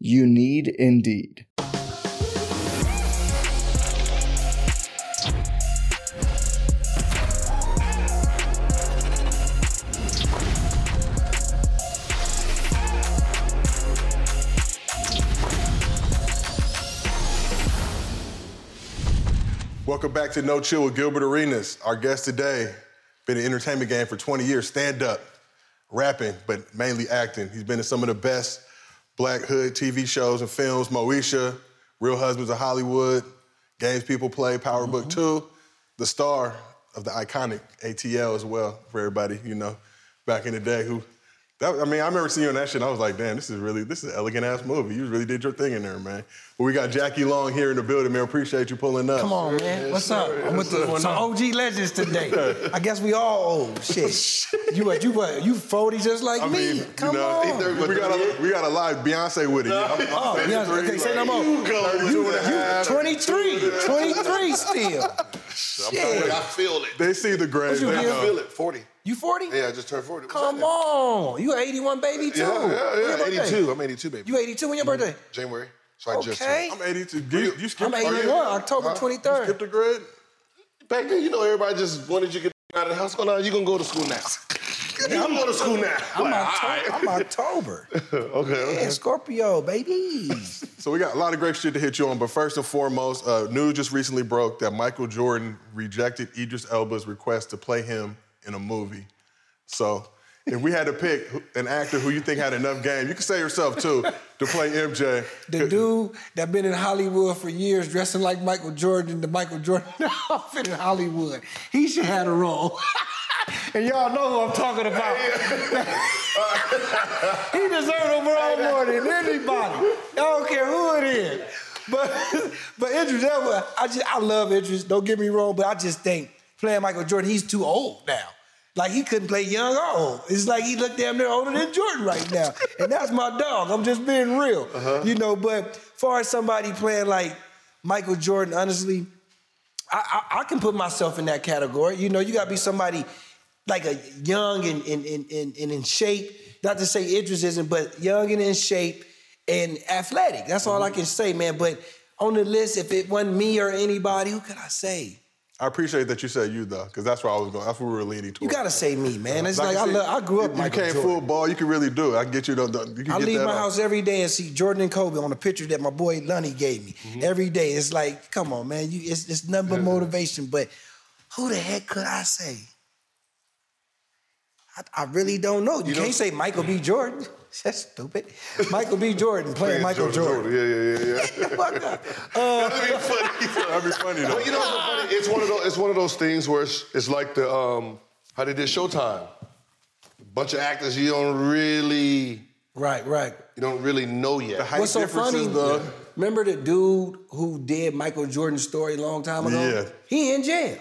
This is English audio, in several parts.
You need Indeed. Welcome back to No Chill with Gilbert Arenas. Our guest today, been in entertainment game for 20 years, stand up, rapping, but mainly acting. He's been in some of the best Black Hood TV shows and films, Moesha, Real Husbands of Hollywood, Games People Play, Power Book mm-hmm. 2, the star of the iconic ATL as well, for everybody, you know, back in the day who that, I mean, I remember seeing you on that shit. and I was like, damn, this is really, this is an elegant ass movie. You really did your thing in there, man. But we got Jackie Long here in the building, man. Appreciate you pulling up. Come on, man. What's up? I'm with the, some OG legends today. I guess we all old. Shit. you what? You what? You 40 just like I me? mean, Come you know, on. we got a we got a live Beyonce with it. You know? I'm- I'm Oh, yeah, 33, okay, say no like, more. You go, You, two and a half. 23, 23 still. Shit. I feel it. They see the grave. What you They feel? know. Feel it. 40. You 40? Yeah, I just turned 40. Come on. You an 81 baby too. Yeah, When yeah, yeah. 82. I'm 82, baby. You 82 when your birthday? January. So I just Okay. turned. I'm 82. Do you, you skipped I'm are you- 81, October Huh? 23rd. Skip the grade? Back then, you know, everybody just wanted you to get out of the house. Go now, you gonna go to school now. you can go to school now. I'm, Like, October, I'm October. okay, okay. Yeah, Scorpio, baby. So we got a lot of great shit to hit you on, but first and foremost, uh, news just recently broke that Michael Jordan rejected Idris Elba's request to play him in a movie. So if we had to pick an actor who you think had enough game, you can say yourself too, to play MJ. The dude that been in Hollywood for years, dressing like Michael Jordan, the Michael Jordan outfit in Hollywood. He should have a role. and y'all know who I'm talking about. he deserves a role more than anybody. I don't care who it is. But but Idris Elba, I just I love Idris. Don't get me wrong, but I just think playing Michael Jordan, he's too old now. Like he couldn't play young or old. It's like he looked damn near older than Jordan right now. And that's my dog. I'm just being real. Uh-huh. You know, but far as somebody playing like Michael Jordan, honestly, I, I, I can put myself in that category. You know, you gotta be somebody like a young and, and, and, and, and in shape. Not to say Idris isn't, but young and in shape and athletic. That's all I mm-hmm. can say, man. But on the list, if it wasn't me or anybody, who could I say? I appreciate that you said you though, because that's where I was going. That's where we were leaning towards. You gotta say me, man. It's Like like, I, love, I grew up You Michael can't Jordan. ball. You can really do it. I can get you. The, the- you can I get leave my off. house every day and see Jordan and Kobe on a picture that my boy Lunny gave me. Mm-hmm. Every day. It's like, come on, man. You, it's, it's nothing but motivation. But who the heck could I say? I, I really don't know. You, can't say Michael B. Jordan. That's stupid. Michael B. Jordan playing Michael Jordan. Yeah, yeah, yeah, yeah. Fuck up. That'd be funny though. But you know what's so funny? It's one of those. It's one of those things where it's, it's like the um, how they did Showtime. bunch of actors you don't really Right, right. you don't really know yet. The height What's so differences, funny? though. Remember the dude who did Michael Jordan's story a long time ago? Yeah. He in jail.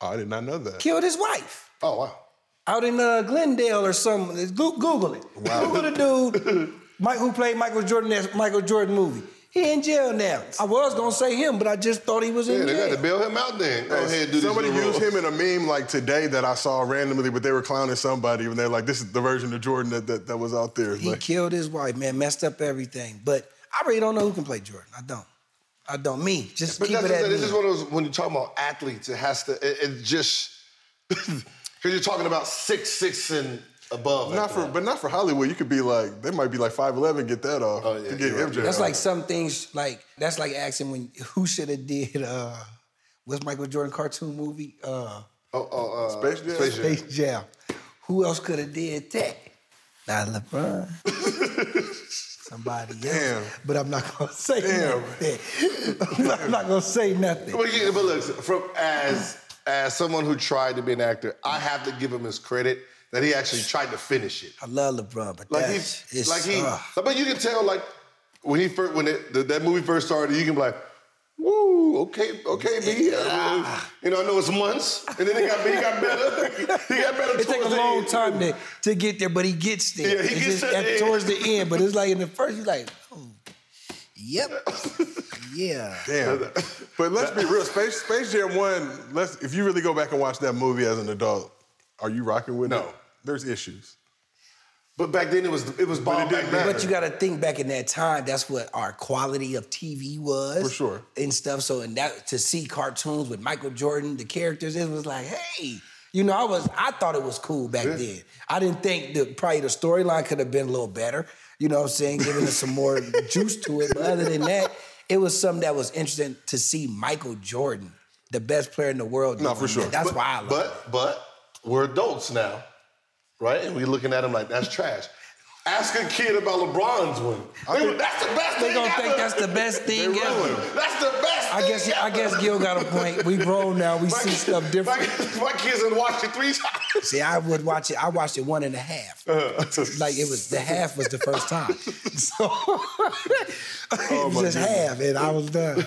Oh, I did not know that. Killed his wife. Oh wow. out in uh, Glendale or something. Google it. Wow. Google the dude, Mike, who played Michael Jordan in that Michael Jordan movie. He in jail now. I was gonna say him, but I just thought he was Yeah, in they got jail. to bail him out then. Go ahead, and do Somebody this used him in a meme like today that I saw randomly, but they were clowning somebody, and they're like, "This is the version of Jordan that that, that was out there." He Like, killed his wife, man, messed up everything. But I really don't know who can play Jordan. I don't. I don't. Me, just But keep that's it at just, me. it's just one of those when you're talking about athletes, it has to. It, it just because you're talking about six, six, and above. Not for, that. but not for Hollywood. You could be like, they might be like five eleven, get that off Oh, yeah, to get you're right. MJ. That's off. like some things like that's like asking when who should have did uh what's Michael Jordan cartoon movie? Uh Oh, oh, uh, Space Jam? Space Jam. Space Jam. Who else could have did that? Not LeBron. Somebody else. Damn. But I'm not gonna say Damn. nothing. I'm not gonna say nothing. But, yeah, but look, from as as someone who tried to be an actor, I have to give him his credit that he actually tried to finish it. I love LeBron, but Like that's he, it's, like he, uh, but you can tell like when he first when it, the, that movie first started, you can be like, "Woo, okay, okay, B." Uh, you know, I know it's months, and then he got he got better. he got better. it take a long end. time to, to get there, but he gets there. Yeah, he It's gets just at, towards the end, but it's like in the first, he's like, oh, yep, yeah. Damn. but let's be real. Space Space Jam One. Let's if you really go back and watch that movie as an adult, are you rocking with it? No. There's issues. But back then it was it was bomb it back then. But you got to think back in that time. That's what our quality of TV was, For sure. and stuff. So, and that to see cartoons with Michael Jordan, the characters, it was like, hey, you know, I was, I thought it was cool back then. I didn't think that probably the storyline could have been a little better. You know what I'm saying? Giving us some more juice to it. But other than that, it was something that was interesting to see Michael Jordan, the best player in the world. No, for sure. that. That's but, why I love. it. But but we're adults now, right? And we're looking at him like that's trash. Ask a kid about LeBron's win. They go, that's the best They thing gonna ever. think that's the best thing ever. ruined That's the best. I guess thing I guess Gil got a point. We grown now. We My see kid- stuff different. My, my kids have watched it three times. See, I would watch it. I watched it one and a half. Uh-huh. like it was the half was the first time. So oh, it was just half, and I was done.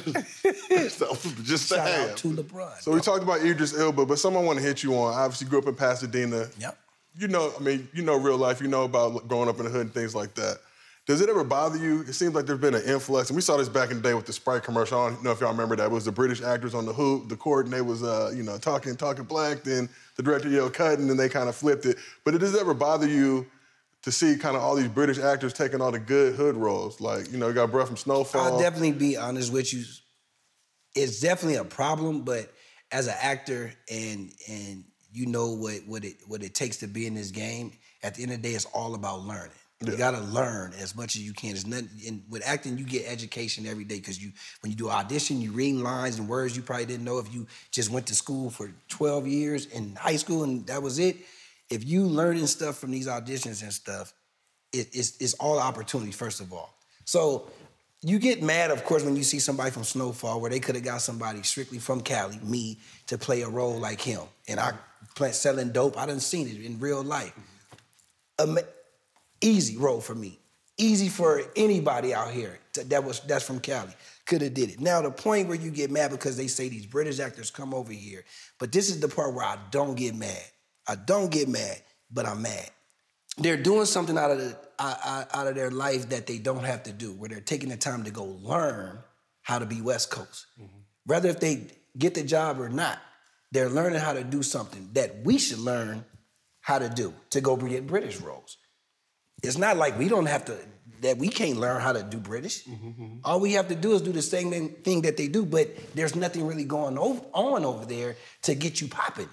So, just the Shout half. out to LeBron. So we talked about Idris Elba, but someone want to hit you on. Obviously, grew up in Pasadena. Yep. You know, I mean, you know real life. You know about growing up in the hood and things like that. Does it ever bother you? It seems like there's been an influx, and we saw this back in the day with the Sprite commercial. I don't know if y'all remember that. It was the British actors on the hoop, the court, and they was, uh, you know, talking, talking black. Then the director yelled cut, and then they kind of flipped it. But it does it ever bother you to see kind of all these British actors taking all the good hood roles? Like, you know, you got Bruh from Snowfall. I'll definitely be honest with you. It's definitely a problem, but as an actor and and you know what what it what it takes to be in this game, at the end of the day, it's all about learning. You gotta learn as much as you can. It's nothing and with acting, you get education every day because you when you do audition, you read lines and words you probably didn't know if you just went to school for 12 years in high school and that was it. If you learning stuff from these auditions and stuff, it, it's, it's all opportunity, first of all. So you get mad, of course, when you see somebody from Snowfall where they could have got somebody strictly from Cali, me, to play a role like him. And I play, selling dope, I done seen it in real life. Ama- easy role for me. Easy for anybody out here to- that was that's from Cali. Could have did it. Now the point where you get mad because they say these British actors come over here, but this is the part where I don't get mad. I don't get mad, but I'm mad they're doing something out of the out, out of their life that they don't have to do, where they're taking the time to go learn how to be West Coast. Mm-hmm. rather if they get the job or not, they're learning how to do something that we should learn how to do to go get British roles. It's not like we don't have to that we can't learn how to do British. All we have to do is do the same thing- thing that they do, but there's nothing really going on over there to get you popping.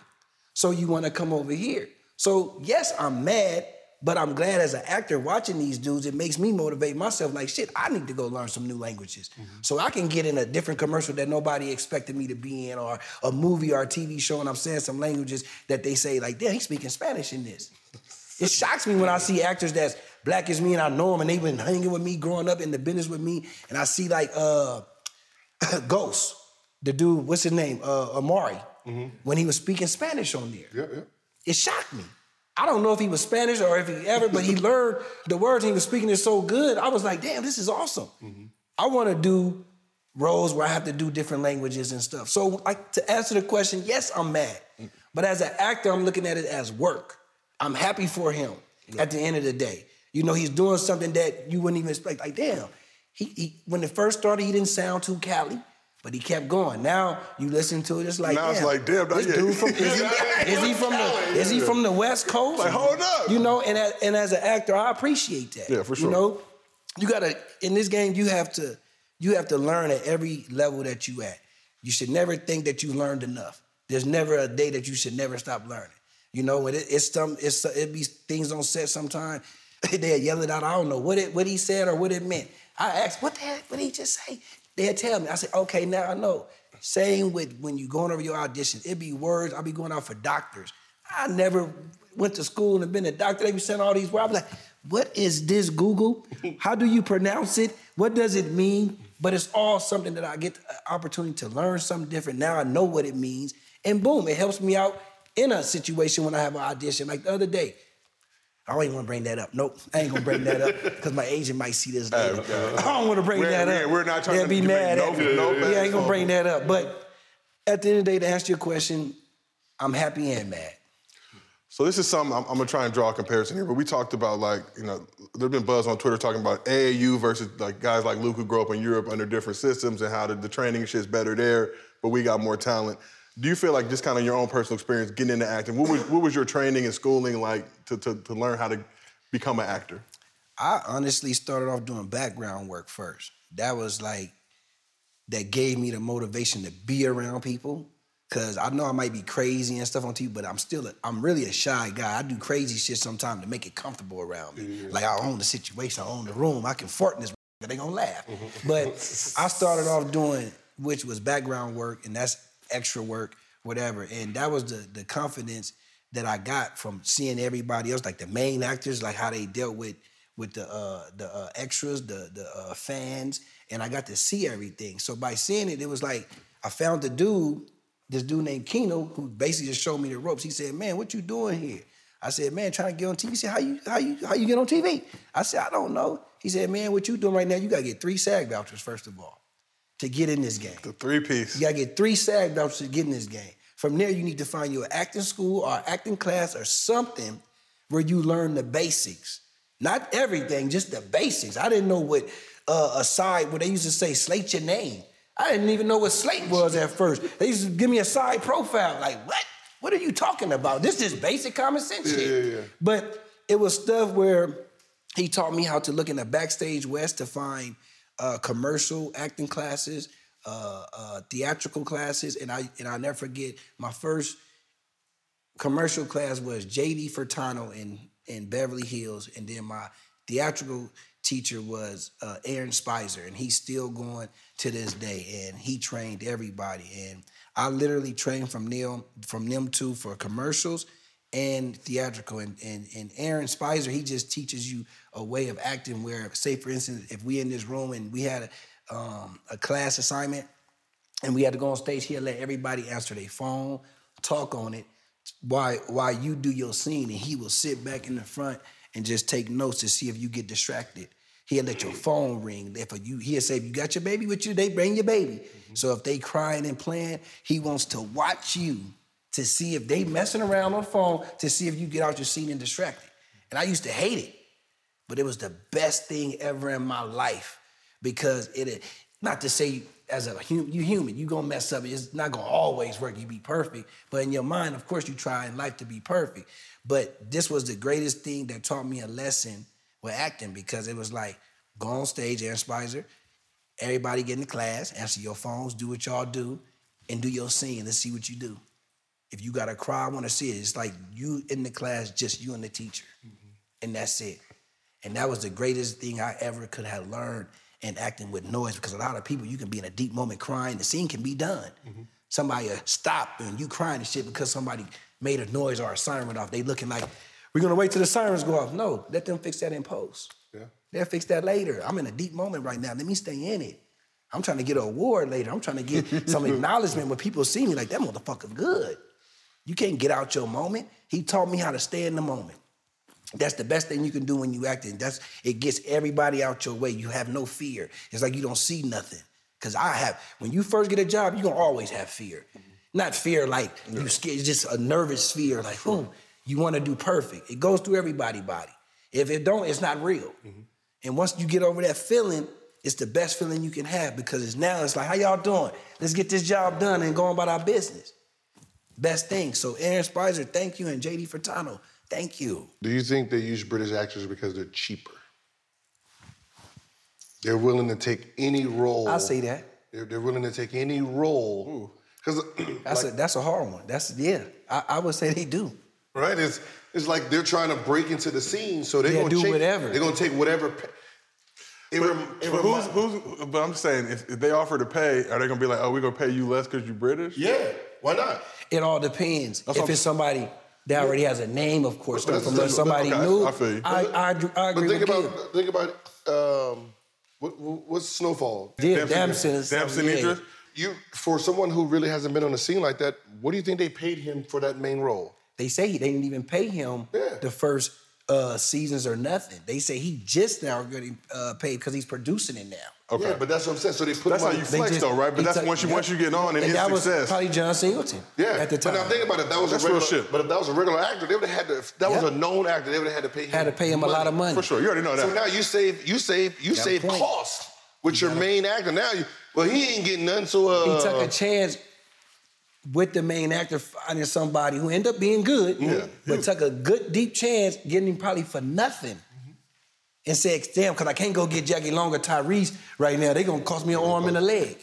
So you want to come over here. So yes, I'm mad, but I'm glad as an actor watching these dudes, it makes me motivate myself. Like shit, I need to go learn some new languages, so I can get in a different commercial that nobody expected me to be in, or a movie or a TV show, and I'm saying some languages that they say like, damn, he's speaking Spanish in this. It shocks me when I see actors that's black as me and I know them and they've been hanging with me, growing up in the business with me, and I see like uh Ghost, the dude, what's his name? Uh Omari, when he was speaking Spanish on there. Yeah, yeah. It shocked me. I don't know if he was Spanish or if he ever, but he learned the words and he was speaking it so good. I was like, damn, this is awesome. Mm-hmm. I want to do roles where I have to do different languages and stuff. So, like to answer the question, yes, I'm mad. Mm-hmm. But as an actor, I'm looking at it as work. I'm happy for him at the end of the day. You know, he's doing something that you wouldn't even expect. Like, damn, he, he when it first started, he didn't sound too Cali. But he kept going. Now you listen to it, it's like Now it's damn, like, damn, this dude from is he, is he from the is he from the West Coast? Like, hold up. You know, and as, and as an actor, I appreciate that. Yeah, for sure. You know, you gotta in this game, you have to you have to learn at every level that you at. You should never think that you learned enough. There's never a day that you should never stop learning. You know, it, it's some it's it be things on set sometimes. They'll yell it out. I don't know what it what he said or what it meant. I asked, what the heck, what did he just say? They'll tell me. I said, okay, now I know. Same with when you going over your audition. It'd be words. I'll be going out for doctors. I never went to school and been a doctor. They be saying all these words. I be like, what is this, Google? How do you pronounce it? What does it mean? But it's all something that I get the opportunity to learn something different. Now I know what it means. And boom, it helps me out in a situation when I have an audition. Like the other day, I don't even want to bring that up. Nope, I ain't gonna bring that up because my agent might see this uh, later. I don't want to bring We're- that we're- up. we're not trying They'll to be mad no- at me. no yeah, I ain't gonna bring that up. But at the end of the day, to answer your question, I'm happy and mad. So this is something I'm, I'm gonna try and draw a comparison here. But we talked about like you know there's been buzz on Twitter talking about AAU versus like guys like Luke who grew up in Europe under different systems and how the, the training shit's better there, but we got more talent. Do you feel like just kind of your own personal experience getting into acting? What was what was your training and schooling like to to, to learn how to become an actor? I honestly started off doing background work first. That was like that gave me the motivation to be around people. Cause I know I might be crazy and stuff on TV, but I'm still a, I'm really a shy guy. I do crazy shit sometimes to make it comfortable around me. Like I own the situation, I own the room. I can fart in this, they gonna laugh. But I started off doing which was background work, and that's extra work, whatever. And that was the the confidence that I got from seeing everybody else, like the main actors, like how they dealt with with the uh, the uh, extras, the the uh, fans, and I got to see everything. So by seeing it, it was like I found the dude, this dude named Keno, who basically just showed me the ropes. He said, "Man, what you doing here?" I said, "Man, trying to get on TV." He said, "How you how you how you get on TV?" I said, "I don't know." He said, "Man, what you doing right now? You gotta get three SAG vouchers first of all to get in this game." The three piece. You gotta get three SAG vouchers to get in this game. From there, you need to find your acting school or acting class or something where you learn the basics. Not everything, just the basics. I didn't know what uh, a side, what they used to say, slate your name. I didn't even know what slate was at first. They used to give me a side profile. Like, what? What are you talking about? This is basic common sense shit. yeah, yeah. But it was stuff where he taught me how to look in the backstage west to find uh, commercial acting classes, uh, uh, theatrical classes, and I and I'll never forget my first commercial class was JD Furtado in in Beverly Hills, and then my theatrical teacher was uh, Aaron Spicer, and he's still going to this day, and he trained everybody, and I literally trained from Neil from them two for commercials and theatrical, and and and Aaron Spicer, he just teaches you a way of acting where, say for instance, if we in this room and we had a, um, a class assignment and we had to go on stage, he'll let everybody answer their phone, talk on it, while while you do your scene, and he will sit back in the front and just take notes to see if you get distracted. He'll let your phone ring. If you, he'll say, if you got your baby with you, they bring your baby. So if they crying and playing, he wants to watch you to see if they messing around on the phone to see if you get out your scene and distracted. And I used to hate it, but it was the best thing ever in my life because it, not to say as a human, you human, you gonna mess up. It's not gonna always work. You be perfect, but in your mind, of course, you try in life to be perfect. But this was the greatest thing that taught me a lesson with acting because it was like go on stage, Aaron Spicer, everybody get in the class, answer your phones, do what y'all do, and do your scene. Let's see what you do. If you gotta cry, I wanna see it. It's like you in the class, just you and the teacher, mm-hmm. and that's it. And that was the greatest thing I ever could have learned in acting with noise because a lot of people, you can be in a deep moment crying, the scene can be done. Somebody uh, stop and you crying and shit because somebody made a noise or a siren went off. They looking like, we're gonna wait till the sirens go off. No, let them fix that in post. Yeah. They'll fix that later. I'm in a deep moment right now. Let me stay in it. I'm trying to get an award later. I'm trying to get some acknowledgement when people see me like, that motherfucker good. You can't get out your moment. He taught me how to stay in the moment. That's the best thing you can do when you acting. That's it gets everybody out your way. You have no fear. It's like you don't see nothing. Cause I have when you first get a job, you're gonna always have fear. Not fear like you scared, it's just a nervous fear, like, oh, you wanna do perfect. It goes through everybody's body. If it don't, it's not real. Mm-hmm. And once you get over that feeling, it's the best feeling you can have because it's now it's like, how y'all doing? Let's get this job done and go on about our business. Best thing. So Aaron Spicer, thank you, and JD Furtado, thank you. Do you think they use British actors because they're cheaper? They're willing to take any role. I say that. They're, they're willing to take any role. Because That's a that's a hard one. That's yeah. I, I would say they do. right? It's it's like they're trying to break into the scene, so they're Yeah, gonna do take, whatever. They're gonna take whatever. pa- It But, rem- it but who's, who's, but I'm saying, if, if they offer to pay, are they gonna be like, oh, we're gonna pay you less because you're British? yeah, why not? It all depends. That's if what I'm- it's somebody that already has a name, of course, But from that's- somebody okay, new. I feel you. I, I, I But agree think with about you. think about um, what, what- what's Snowfall? Yeah, Damson- Damson Damson yeah. Idris? You for someone who really hasn't been on the scene like that, what do you think they paid him for that main role? They say they didn't even pay him Yeah. the first uh, seasons or nothing. They say he just now getting uh, paid because he's producing it now. Okay. Yeah, but that's what I'm saying. So they put That's him how on- you flex just- though, right? But that's took- once you yeah. once you get on and, and it's that was success. probably John Singleton. Yeah, at the time. But now think about it. That was That's a real regular, shit. But if that was a regular actor, they would have had to. If that was a known actor, they would have had to pay him. had to pay him a lot of money. For sure, you already know that. So now you save, you save, you Got save cost with your main actor. Now you, well, he ain't getting none. So uh, he took a chance with the main actor finding somebody who end up being good, Yeah. but took a good deep chance getting him probably for nothing. Mm-hmm. And said, damn, because I can't go get Jackie Long or Tyrese right now. They're going to cost me an arm and a uh-huh. leg.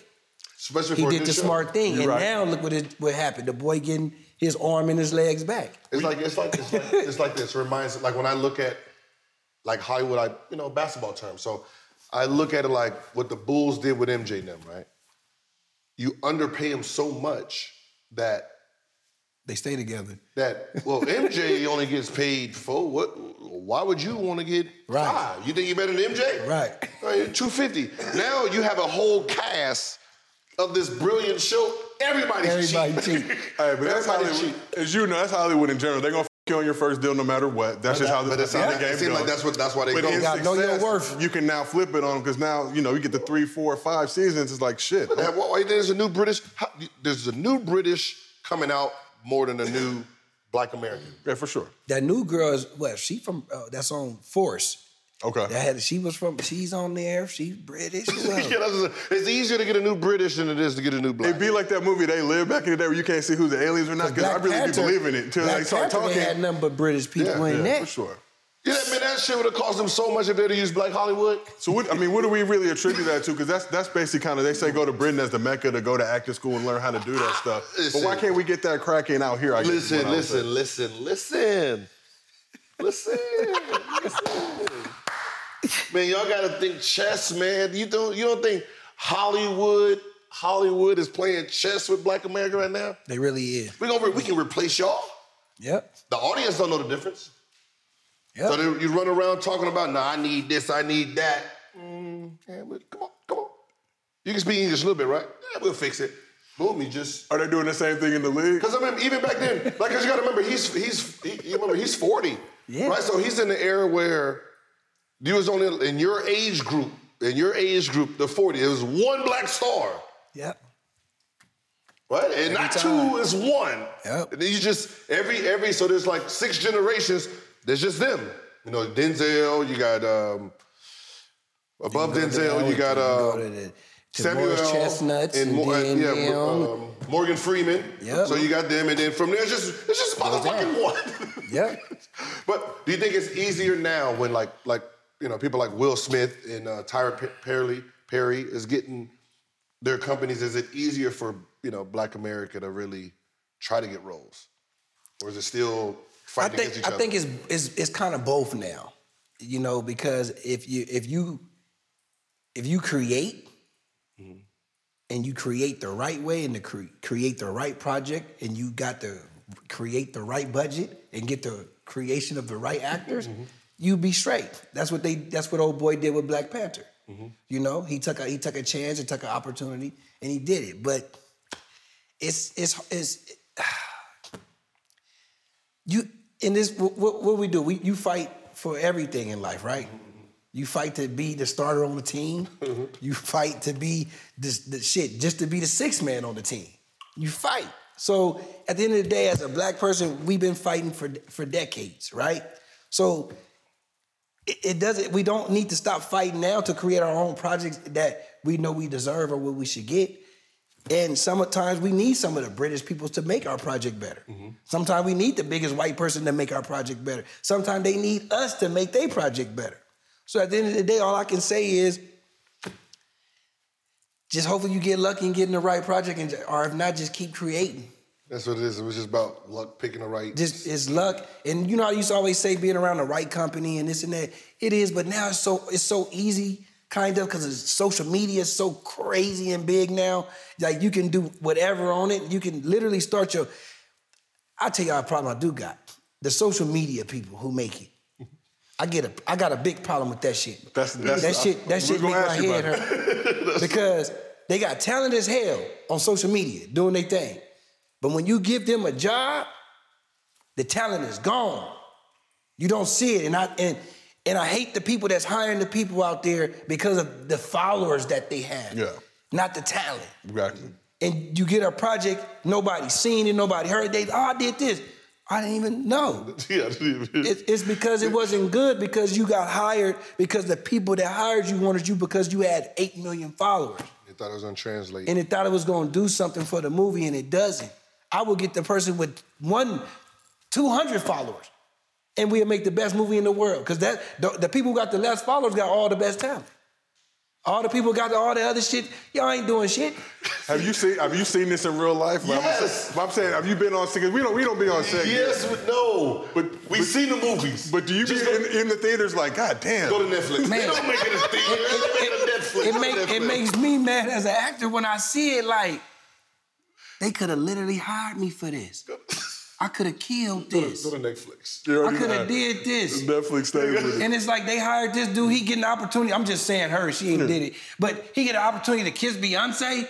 especially He did the show. smart thing. You're and right. now look what, it, what happened. The boy getting his arm and his legs back. It's like it's like it's like it's like this. It reminds like when I look at like Hollywood, I you know basketball terms. So I look at it like what the Bulls did with MJ and them, right? You underpay him so much that They stay together. that well MJ only gets paid for what? Why would you want to get Right. five? You think you're better than MJ? Right. Two fifty. Now you have a whole cast of this brilliant show. Everybody's Everybody cheap. cheap. Hey, but that's Hollywood. cheap. As you know, that's Hollywood in general. They're gonna on your first deal no matter what. That's just how the, but that's it how seems- the it game seems goes. like that's what- that's why they but go. in You know your worth. You can now flip it on them because now you know you get the three, four, five seasons. It's like shit. Why why there's a new British? how- There's a new British coming out more than a new Black American. Yeah, for sure. That new girl is what? She from uh, that's on Force. Okay. That had, she was from. She's on there. She's British. Yeah, that's- it's easier to get a new British than it is to get a new Black. It'd be like that movie They Live back in the day where you can't see who the aliens or not because I Black really Panther- be believing it until Black they start Panther, talking. They had nothing but British people Yeah, in yeah, that. for sure. yeah, man, that shit would have cost them so much if they'd have used Black Hollywood. So what, I mean, what do we really attribute that to? Because that's that's basically kind of they say go to Britain as the mecca to go to acting school and learn how to do that stuff. Listen. but why can't we get that cracking out here? I guess is Listen, what I would say. listen, listen, listen, listen, listen. Man, y'all gotta think chess, man. You don't you don't think Hollywood Hollywood is playing chess with Black America right now? They really is. We gonna we can replace y'all. Yep. The audience don't know the difference. Yep. So they, you run around talking about, nah, I need this, I need that. Mm, yeah, but come on, come on. You can speak English a little bit, right? Yeah, we'll fix it. Boom, you just. Are they doing the same thing in the league? Because I mean, even back then, like, cause you gotta remember, he's he's he, you remember he's forty, Yeah. right? So he's in the era where you was only in your age group, in your age group, the forty, it was one black star, Yep. right? And not time. two is one. Yep. And then you just every every so there's like six generations. There's just them. You know, Denzel. You got um, above Denzel. You got go uh, to the- to Samuel Chestnuts and, Mo- then yeah, um, Morgan Freeman. Yep. So you got them, and then from there, it's just it's just motherfucking one. Yep. but do you think it's easier now when like like you know people like Will Smith and uh, Tyler Pe- Perry Perry is getting their companies? Is it easier for you know Black America to really try to get roles, or is it still I fighting think against each I other? think it's, it's it's kind of both now, you know, because if you if you if you create Mm-hmm. and you create the right way and to cre- create the right project and you got to create the right budget and get the creation of the right actors, Mm-hmm. You be straight. That's what they that's what old boy did with Black Panther. Mm-hmm. You know, he took a he took a chance and took an opportunity and he did it. But it's it's it's you in this what, what, what we do we you fight for everything in life right you fight to be the starter on the team you fight to be this the shit just to be the sixth man on the team you fight so at the end of the day as a black person we've been fighting for for decades right so it, it doesn't we don't need to stop fighting now to create our own projects that we know we deserve or what we should get and sometimes we need some of the British people to make our project better. Mm-hmm. Sometimes we need the biggest white person to make our project better. Sometimes they need us to make their project better. So at the end of the day, all I can say is just hopefully you get lucky and get in the right project, and, or if not, just keep creating That's what it is. It was just about luck picking the right. Just it's luck, and you know I used to always say being around the right company and this and that. It is, but now it's so it's so easy, kind of, because social media is so crazy and big now. Like you can do whatever on it. You can literally start your. I'll tell y'all a problem I do got. The social media people who make it. I get a I got a big problem with that shit. That's- that's- that shit that we're shit make my head hurt. because they got talent as hell on social media doing their thing. But when you give them a job, the talent is gone. You don't see it. And I and and I hate the people that's hiring the people out there because of the followers that they have. Yeah. Not the talent. Exactly. And you get a project, nobody seen it, nobody heard. They, oh, I did this. I didn't even know. yeah. It- it's because it wasn't good because you got hired because the people that hired you wanted you because you had 8 million followers. They thought it was gonna translate. And it thought it was gonna do something for the movie and it doesn't. I will get the person with one, 200 followers and we'll make the best movie in the world. Because that the, the people who got the less followers got all the best talent. All the people got all the other shit. Y'all ain't doing shit. Have you seen Have you seen this in real life? But I'm Yes. saying- but I'm saying, have you been on set? We don't. We don't be on set. yes, but no. But- we but- seen the movies. But do you be Just go, in, in the theaters like, God damn? go to Netflix? Man. They don't make it a theater. They don't it Netflix. It, make, it makes me mad as an actor when I see it like they could have literally hired me for this. I could have killed this. Go to Netflix. You I could have did this. Netflix it. And it's like they hired this dude, he getting an opportunity. I'm just saying her, she ain't did it. But he get an opportunity to kiss Beyonce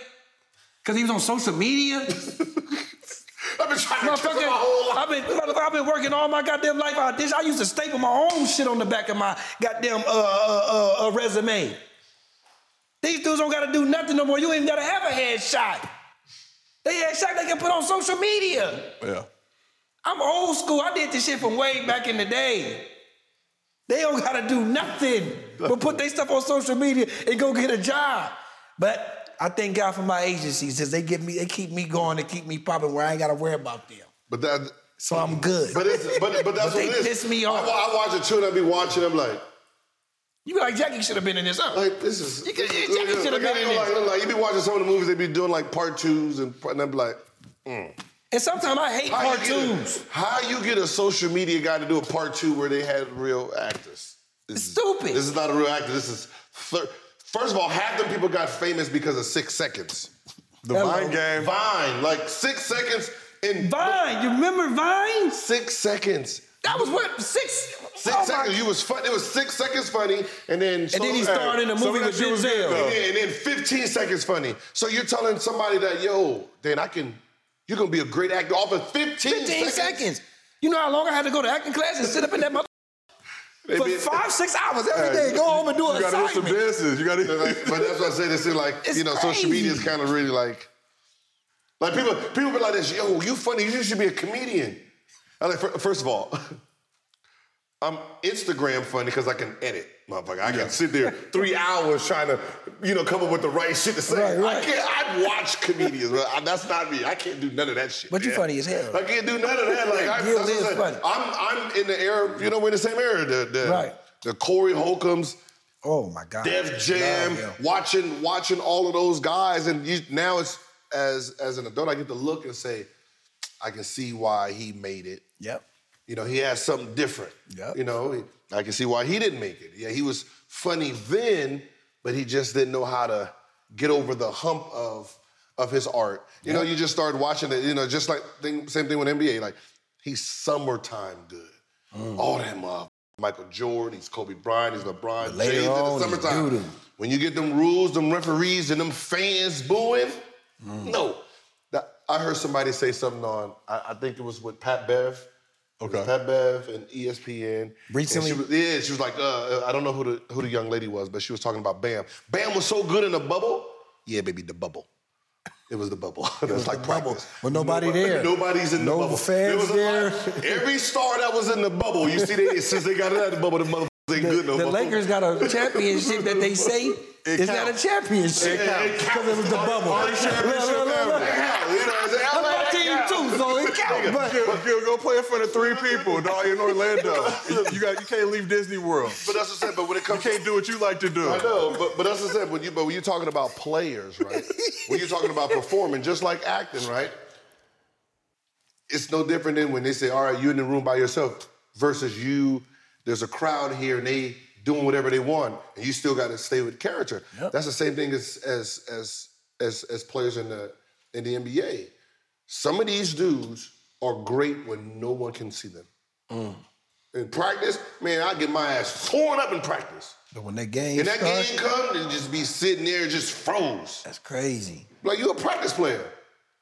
because he was on social media. I've been trying to kiss my whole life. I've been, I've been working all my goddamn life out this. I used to staple my own shit on the back of my goddamn uh, uh, uh, uh, resume. These dudes don't gotta do nothing no more. You ain't gotta have a headshot. They headshot they can put on social media. Yeah. I'm old school. I did this shit from way back in the day. They don't gotta do nothing but put their stuff on social media and go get a job. But I thank God for my agencies because they give me, they keep me going, they keep me popping where I ain't gotta worry about them. But that. So I'm good. But it's but but that's But they what it is. piss me off. I, I watch it too, and be watching. I'm like, you be like Jackie should have been in this, huh? like this is. You could- this is- Jackie should've been in like, this. like, you be watching some of the movies they be doing like part twos and and I'm like, mm. and sometimes I hate how you cartoons. a- How you get a social media guy to do a part two where they had real actors? This is- Stupid. This is not a real actor. This is thir- first of all, half the people got famous because of six seconds. The Hello. Vine game. Vine, like six seconds in Vine, you remember Vine? six seconds. That was what six. Six oh seconds. You was fun. It was six seconds funny, and then And then he uh, starred in a movie with that shit was good, Denzel. and then, and then 15 seconds funny. So you're telling somebody that, yo, then I can, you're gonna be a great actor off of 15, 15 seconds. seconds. You know how long I had to go to acting class and sit up in that mother They for be- five, six hours every day. Go home and do it. You gotta do some assignment. dances. You gotta. but that's what I say. This is like, It's you know, social media is kind of really like, like people, people be like this. Yo, you funny. You should be a comedian. I like, first of all, I'm Instagram funny because I can edit, motherfucker. I can sit there three hours trying to, you know, come up with the right shit to say. Right, right. I can't. I watch comedians, that's not me. I can't do none of that shit. But you're funny as hell. I can't do none of that. Like, I, Gil that's what is I'm funny. I'm, I'm in the era. You know, we're in the same era. The, the, Right. the Corey Holcombs. Oh my God. Def Jam, watching watching all of those guys, and you, now it's as as an adult, I get to look and say, I can see why he made it. Yep. You know, he has something different. Yep. You know, he- I can see why he didn't make it. Yeah, he was funny then, but he just didn't know how to get over the hump of of his art. You know, you just started watching it. You know, just like thing, same thing with NBA. Like he's summertime good. Mm. All that mother. Michael Jordan, he's Kobe Bryant, he's LeBron later James in on, the he's summertime. When you get them rules, them referees, and them fans booing, Mm. no. I heard somebody say something on, I, I think it was with Pat Bev. It was Okay. Pat Bev and ESPN. Recently? And she was, yeah, she was like, uh, I don't know who the who the young lady was, but she was talking about Bam. Bam was so good in the bubble. Yeah, baby, the bubble. It was the bubble. That's was like the bubble. practice. With nobody there. Nobody's in No the bubble. fans was a there. lot- Every star that was in the bubble, you see, they, since they got out of the bubble, the motherfuckers ain't The, good no the more. Lakers got a championship that they say is not a counts. championship It counts. because it was the bubble. Only Look, championship look, look, look. ever. Yeah, you know, it's That's my LA, team But Gil, go play in front of three people, dog, in Orlando. You, you got, you can't leave Disney World. But that's what I said. But when it comes, You can't do what you like to do. I know, but, but that's what I said. When you, but when you're talking about players, right? when you're talking about performing, just like acting, right? it's no different than when they say, all right, you're in the room by yourself versus you, there's a crowd here and they doing whatever they want and you still got to stay with character. That's the same thing as, as, as, as, as players in the, in the NBA. Some of these dudes are great when no one can see them. Mm. In practice, man, I get my ass torn up in practice. But when that game comes. And that starts, game come and just be sitting there just froze. that's crazy. Like you a practice player.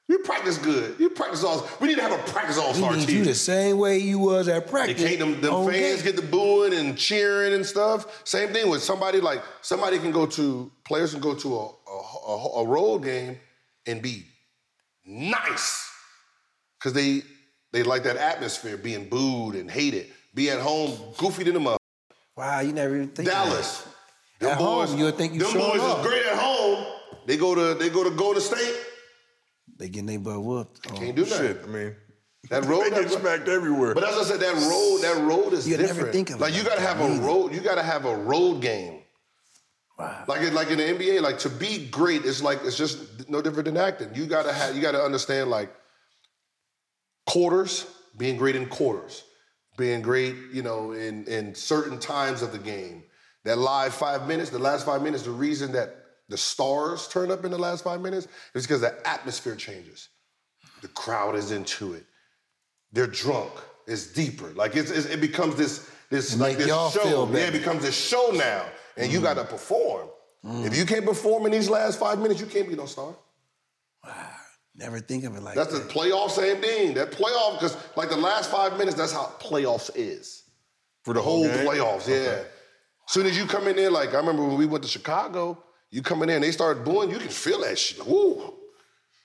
You practice good. You practice all. We need to have a practice all We star need you team. the same way you was at They practice. can't them, them fans game. get the booing and cheering and stuff. Same thing with somebody like somebody can go to players can go to a a, a, a road game and be nice because they they like that atmosphere being booed and hated. Be at home goofy to the up. Wow, you never even think of that. Dallas. At home, you would think you them boys off. is great at home. They go to they go to Golden State. They getting their butt whooped. Oh, Can't do nothing. Shit, I mean, That road, they that get smacked everywhere. But as I said, that road, that road is You'd never different. think of it like you gotta that have a either. road. You gotta have a road game. Wow. Like in, like in the NBA, like to be great, it's like it's just no different than acting. You gotta have, you gotta understand like quarters, being great in quarters, being great, you know, in in certain times of the game. That live five minutes, the last five minutes, the reason that the stars turn up in the last five minutes is because the atmosphere changes. The crowd is into it. They're drunk. It's deeper. Like it's, it's- it becomes this this like this show. feel Yeah, it becomes this show now, and you got to perform. If you can't perform in these last five minutes, you can't be no star. Never think of it like That's the playoff same thing. That playoff because like the last five minutes, that's how playoffs is. for The whole game? playoffs, yeah. Soon as you come in there, like I remember when we went to Chicago, you come in there and they start booing, you can feel that shit. Like, Woo!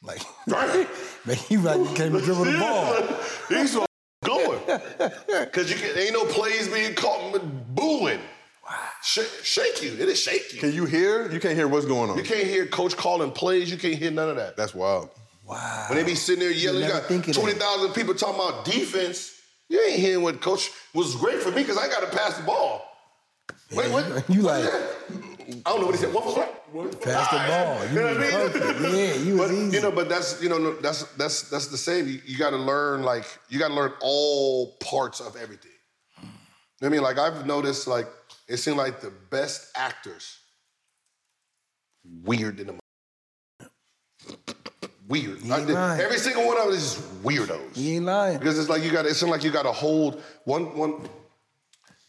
Like, Right. man, you like you can't even dribble the ball. These are going. Cause you can, ain't no plays being caught with booing. Shake, shake you. It'll shake you. Can you hear? You can't hear what's going on. You can't hear coach calling plays. You can't hear none of that. That's wild. Wow. When they be sitting there yelling, you never got think of that. 20,000 people talking about defense. You ain't hearing what coach was great for me because I got to pass the ball. Wait, what? You like I don't know what he said. What was that? pass the ball. You You know what I mean? Yeah, you was But easy. you know, but that's you know that's that's that's the same. You, you got to learn like you got to learn all parts of everything. You know what I mean, like I've noticed, like it seemed like the best actors weird in the weird. You ain't lying. every single one of them is weirdos. you ain't lying. Because it's like you got it seemed like you got to hold one one.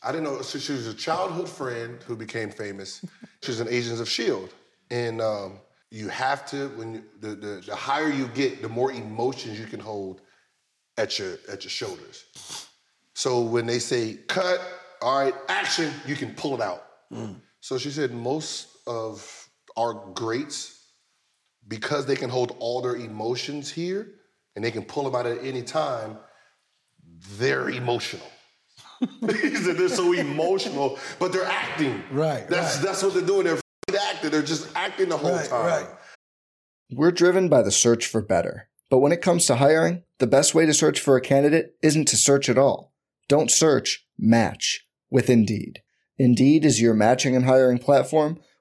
I didn't know. So she was a childhood friend who became famous. She was in Agents of Shield, and um, you have to when you, the, the the higher you get, the more emotions you can hold at your at your shoulders. So when they say cut, all right, action, you can pull it out. So she said most of our greats, because they can hold all their emotions here and they can pull them out at any time, they're emotional. he said they're so emotional, but they're acting. Right, That's right. that's what they're doing. They're f***ing acting. They're just acting the whole Right, time. right. We're driven by the search for better. But when it comes to hiring, the best way to search for a candidate isn't to search at all. Don't search, match with Indeed. Indeed is your matching and hiring platform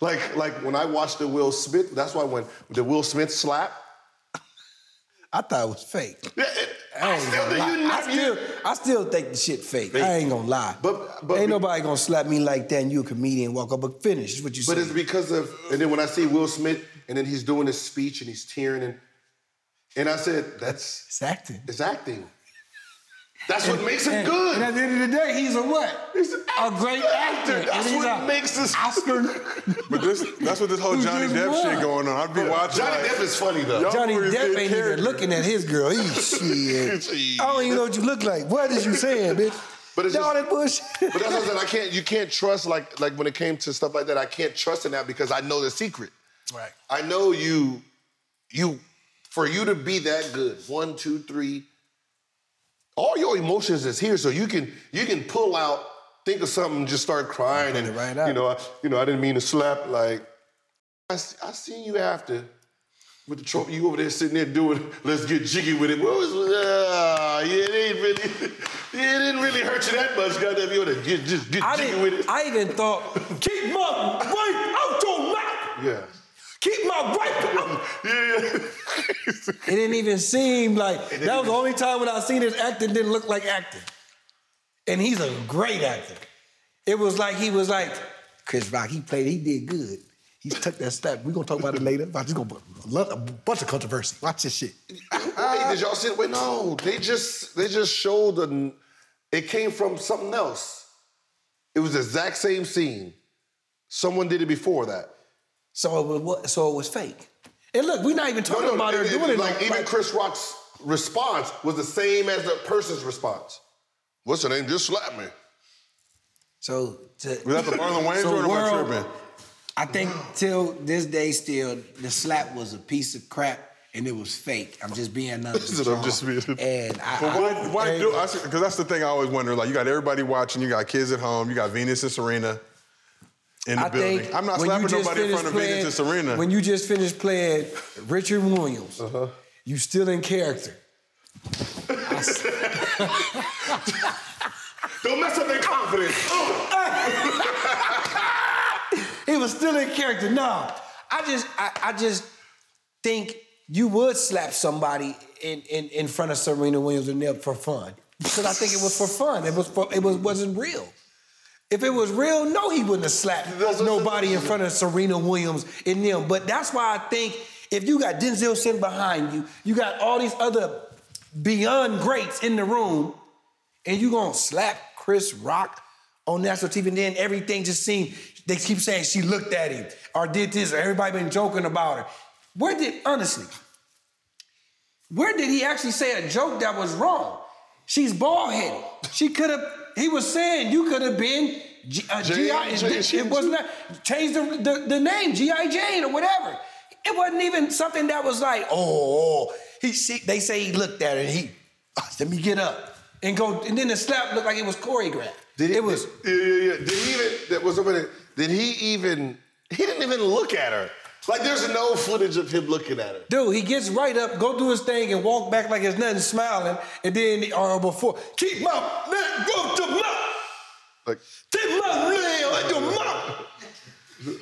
Like like when I watched the Will Smith, that's why when the Will Smith slap, I thought it was fake. yeah, it, I I still think you I still. I still think the shit fake. I ain't gonna lie. But- but ain't be- nobody gonna slap me like that and you a comedian walk up and finish. Is what you But say. it's because of, and then when I see Will Smith, and then he's doing his speech and he's tearing, and and I said, that's It's acting. it's acting. That's what makes him and, good. And at the end of the day, he's a what? He's an a great actor. actor. That's what makes this- Oscar. But this that's what this whole Johnny Depp won? shit going on. I'd be watching. Johnny like, Depp is funny though. Yo- Johnny Depp ain't character. even looking at his girl. He's shit. I don't even know what you look like. What is you saying, bitch? But it's all just- that bullshit. But that's what I said. I can't. You can't trust like like when it came to stuff like that. I can't trust in that because I know the secret. right. I know you. You for you to be that good. One, two, three. All your emotions is here, so you can you can pull out, think of something, just start crying, and right you know, I, you know, I didn't mean to slap. Like I, I seen you after with the trophy. You over there sitting there doing, let's get jiggy with it. What was? Uh, yeah, it ain't really. Yeah, it didn't really hurt you that much. Goddamn, you oughta just just get I jiggy with it. I even thought, keep my right out your mouth. yeah. Keep my right out. Yeah, It didn't even seem like that was the only time when I seen his acting didn't look like acting. And he's a great actor. It was like he was like Chris Rock. He played. He did good. He took that step. We're gonna talk about it later. I'm just gonna a bunch of controversy. Watch this shit. Wait, did y'all see it? Wait, no. They just they just showed the. It came from something else. It was the exact same scene. Someone did it before that. So it was so it was fake. And look, we're not even talking about her it- it- doing it like even like- Chris Rock's response was the same as the person's response. What's her name? Just slap me. So to, Was that the Marlon Wayans So or am I world- tripping? I think till this day still, the slap was a piece of crap and it was fake. I'm just being honest. I'm just being- And I, But I- why, why do? Because that's the thing I always wonder. Like, you got everybody watching. You got kids at home. You got Venus and Serena in the I building. think I'm not when you slapping nobody in front of playing- Venus and Serena. When you just finished playing Richard Williams, Uh-huh. you still in character. Don't mess up their confidence. He was still in character. No, I just, I, I just think you would slap somebody in, in, in front of Serena Williams and them for fun because I think it was for fun. It was for, it was wasn't real. If it was real, no, he wouldn't have slapped nobody in front of Serena Williams and them. But that's why I think if you got Denzel sitting behind you, you got all these other beyond greats in the room, and you gonna slap Chris Rock on national TV, and then everything just seemed they keep saying she looked at him or did this, or everybody been joking about her. Where did honestly? Where did he actually say a joke that was wrong? She's bald headed. She could have. He was saying you could have been G, uh, GI. Jane- It, wasn't that change the, the the name GI Jane or whatever. It wasn't even something that was like oh, oh. he. See, they say he looked at her and he "Ah, let me get up and go, and then the slap looked like it was choreographed. Did he, it was. Yeah, yeah, yeah. Did he even? That was somebody. Did he even? He didn't even look at her. Like there's no footage of him looking at her. Dude, he gets right up, go do his thing, and walk back like it's nothing, smiling, and then or before keep my man, go to my, Like keep my leg on your mouth.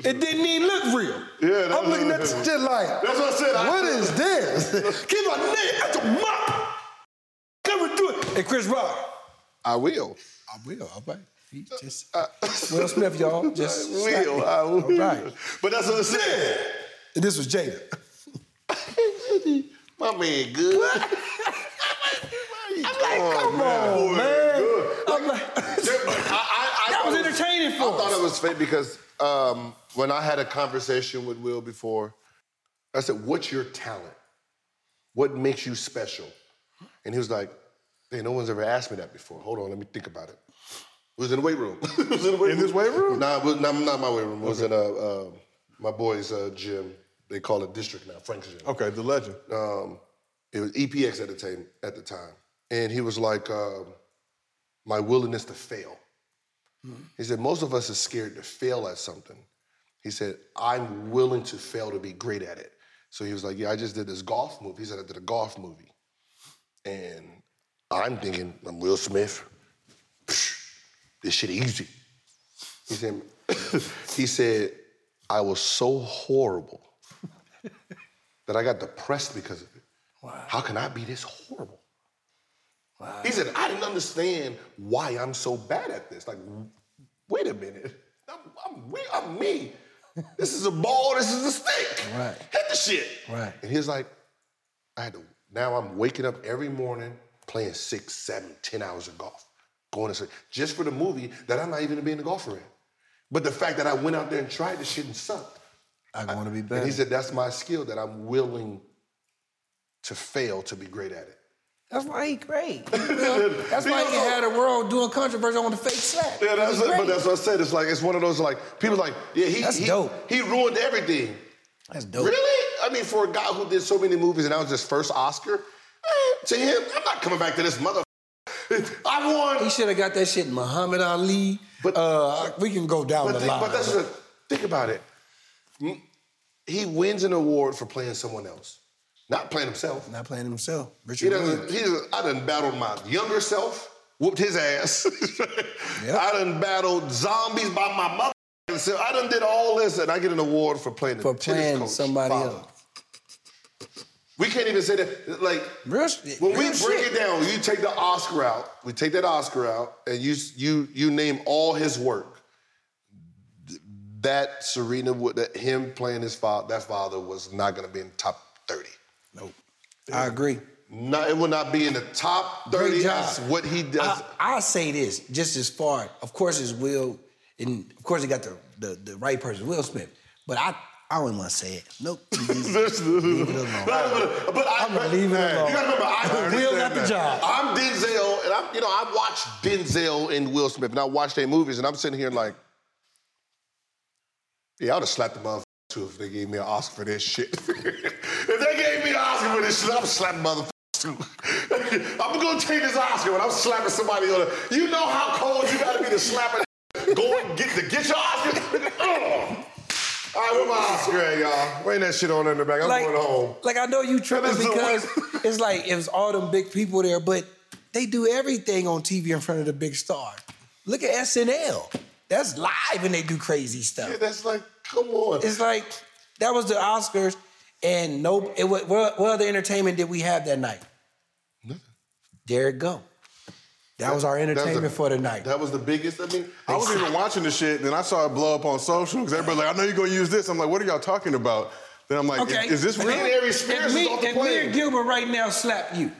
It didn't even look real. Yeah, that I'm looking at the shit like, That's what I said. I- What is this? keep my leg at your mouth. Come and do it. And Chris Rock. I will. I will. I'll All right. He just Will Smith, y'all. Just slap will. me. I will. All right. But that's what I said. And this was Jada. My man, good. I'm like, come on, man. I'm like, that was entertaining for I thought it was fake because um, when I had a conversation with Will before, I said, "What's your talent? What makes you special?" And he was like, "Hey, no one's ever asked me that before. Hold on, let me think about it." It was in the weight room. it was in the weight In this weight room? Nah, was, not, not my weight room. It was in a, uh, my boy's uh, gym. They call it district now, Frank's gym Okay, the legend. um, it was EPX at the time. At the time, and he was like, um, "My willingness to fail." He said, "Most of us are scared to fail at something." He said, "I'm willing to fail to be great at it." So he was like, "Yeah, I just did this golf movie." He said, "I did a golf movie," and I'm thinking, "I'm Will Smith. Psh, this shit easy." He said, "He said I was so horrible." that I got depressed because of it. How can I be this horrible? He said, I didn't understand why I'm so bad at this. Like, wait a minute. I'm, I'm, I'm me. This is a ball, this is a stick. Right. Hit the shit. Right. And he's like, I had to, now I'm waking up every morning playing six, seven, ten hours of golf, going to sleep just for the movie that I'm not even being a golfer in. But the fact that I went out there and tried the shit and sucked. I want to be And better. he said, that's my skill that I'm willing to fail to be great at it. That's why he great. That's why he had a world doing controversy on the fake slap. Yeah, that's it. But that's what I said. It's like it's one of those like people like, yeah, he That's he, dope. he ruined everything. That's dope. Really? I mean, for a guy who did so many movies and that was his first Oscar, eh, to him, I'm not coming back to this mother. I won. He should have got that shit Muhammad Ali. But- uh, we can go down But, the think, line. but that's the think about it. He wins an award for playing someone else, not playing himself. not playing himself. He Richard doesn't. He doesn't, I done battled my younger self, whooped his ass. I done battled zombies by my mother. So I done did all this, and I get an award for playing For playing coach, somebody father. else. We can't even say that. Like Real when we break shit. it down, you take the Oscar out. We take that Oscar out, and you you you name all his work. That Serena would that him playing his father, that father was not going to be in the top thirty. Nope. I agree. Not, it will not be in the top thirty. what he does. I, I say this just as far. Of course, it's Will, and of course he got the the, the right person, Will Smith. But I I don't want to say it. Nope. leave it alone. But, but I, I'm gonna leave it alone. You gotta remember, I Will got the job. I'm Denzel, and I'm, you know, I watched Denzel and Will Smith, and I watched their movies, and I'm sitting here like, yeah, I would have slapped the motherfucker too if they gave me an Oscar for this shit. if they gave me an Oscar for this shit, I would slap motherfuckers too. I'm gonna take this Oscar when I'm slapping somebody on the. You know how cold you gotta be to slap a go and get to get your Oscar. All right, my Oscar at, y'all? Bring that shit on in the back. I'm like, going home. like I know you tripping because it's like it was all them big people there, but they do everything on TV in front of the big star. Look at SNL. That's live and they do crazy stuff. Yeah, that's like, come on. It's like that was the Oscars, and no, it was, what, what other entertainment did we have that night? Nothing. There it go. That was our That was entertainment for the night. That was the biggest. I mean, I wasn't even watching the shit, and then I saw it blow up on social because everybody like, I know you're gonna use this. I'm like, what are y'all talking about? Then I'm like, Okay. is, is this real? Legendary Spears if me, is off the if me and Gilbert right now slap you,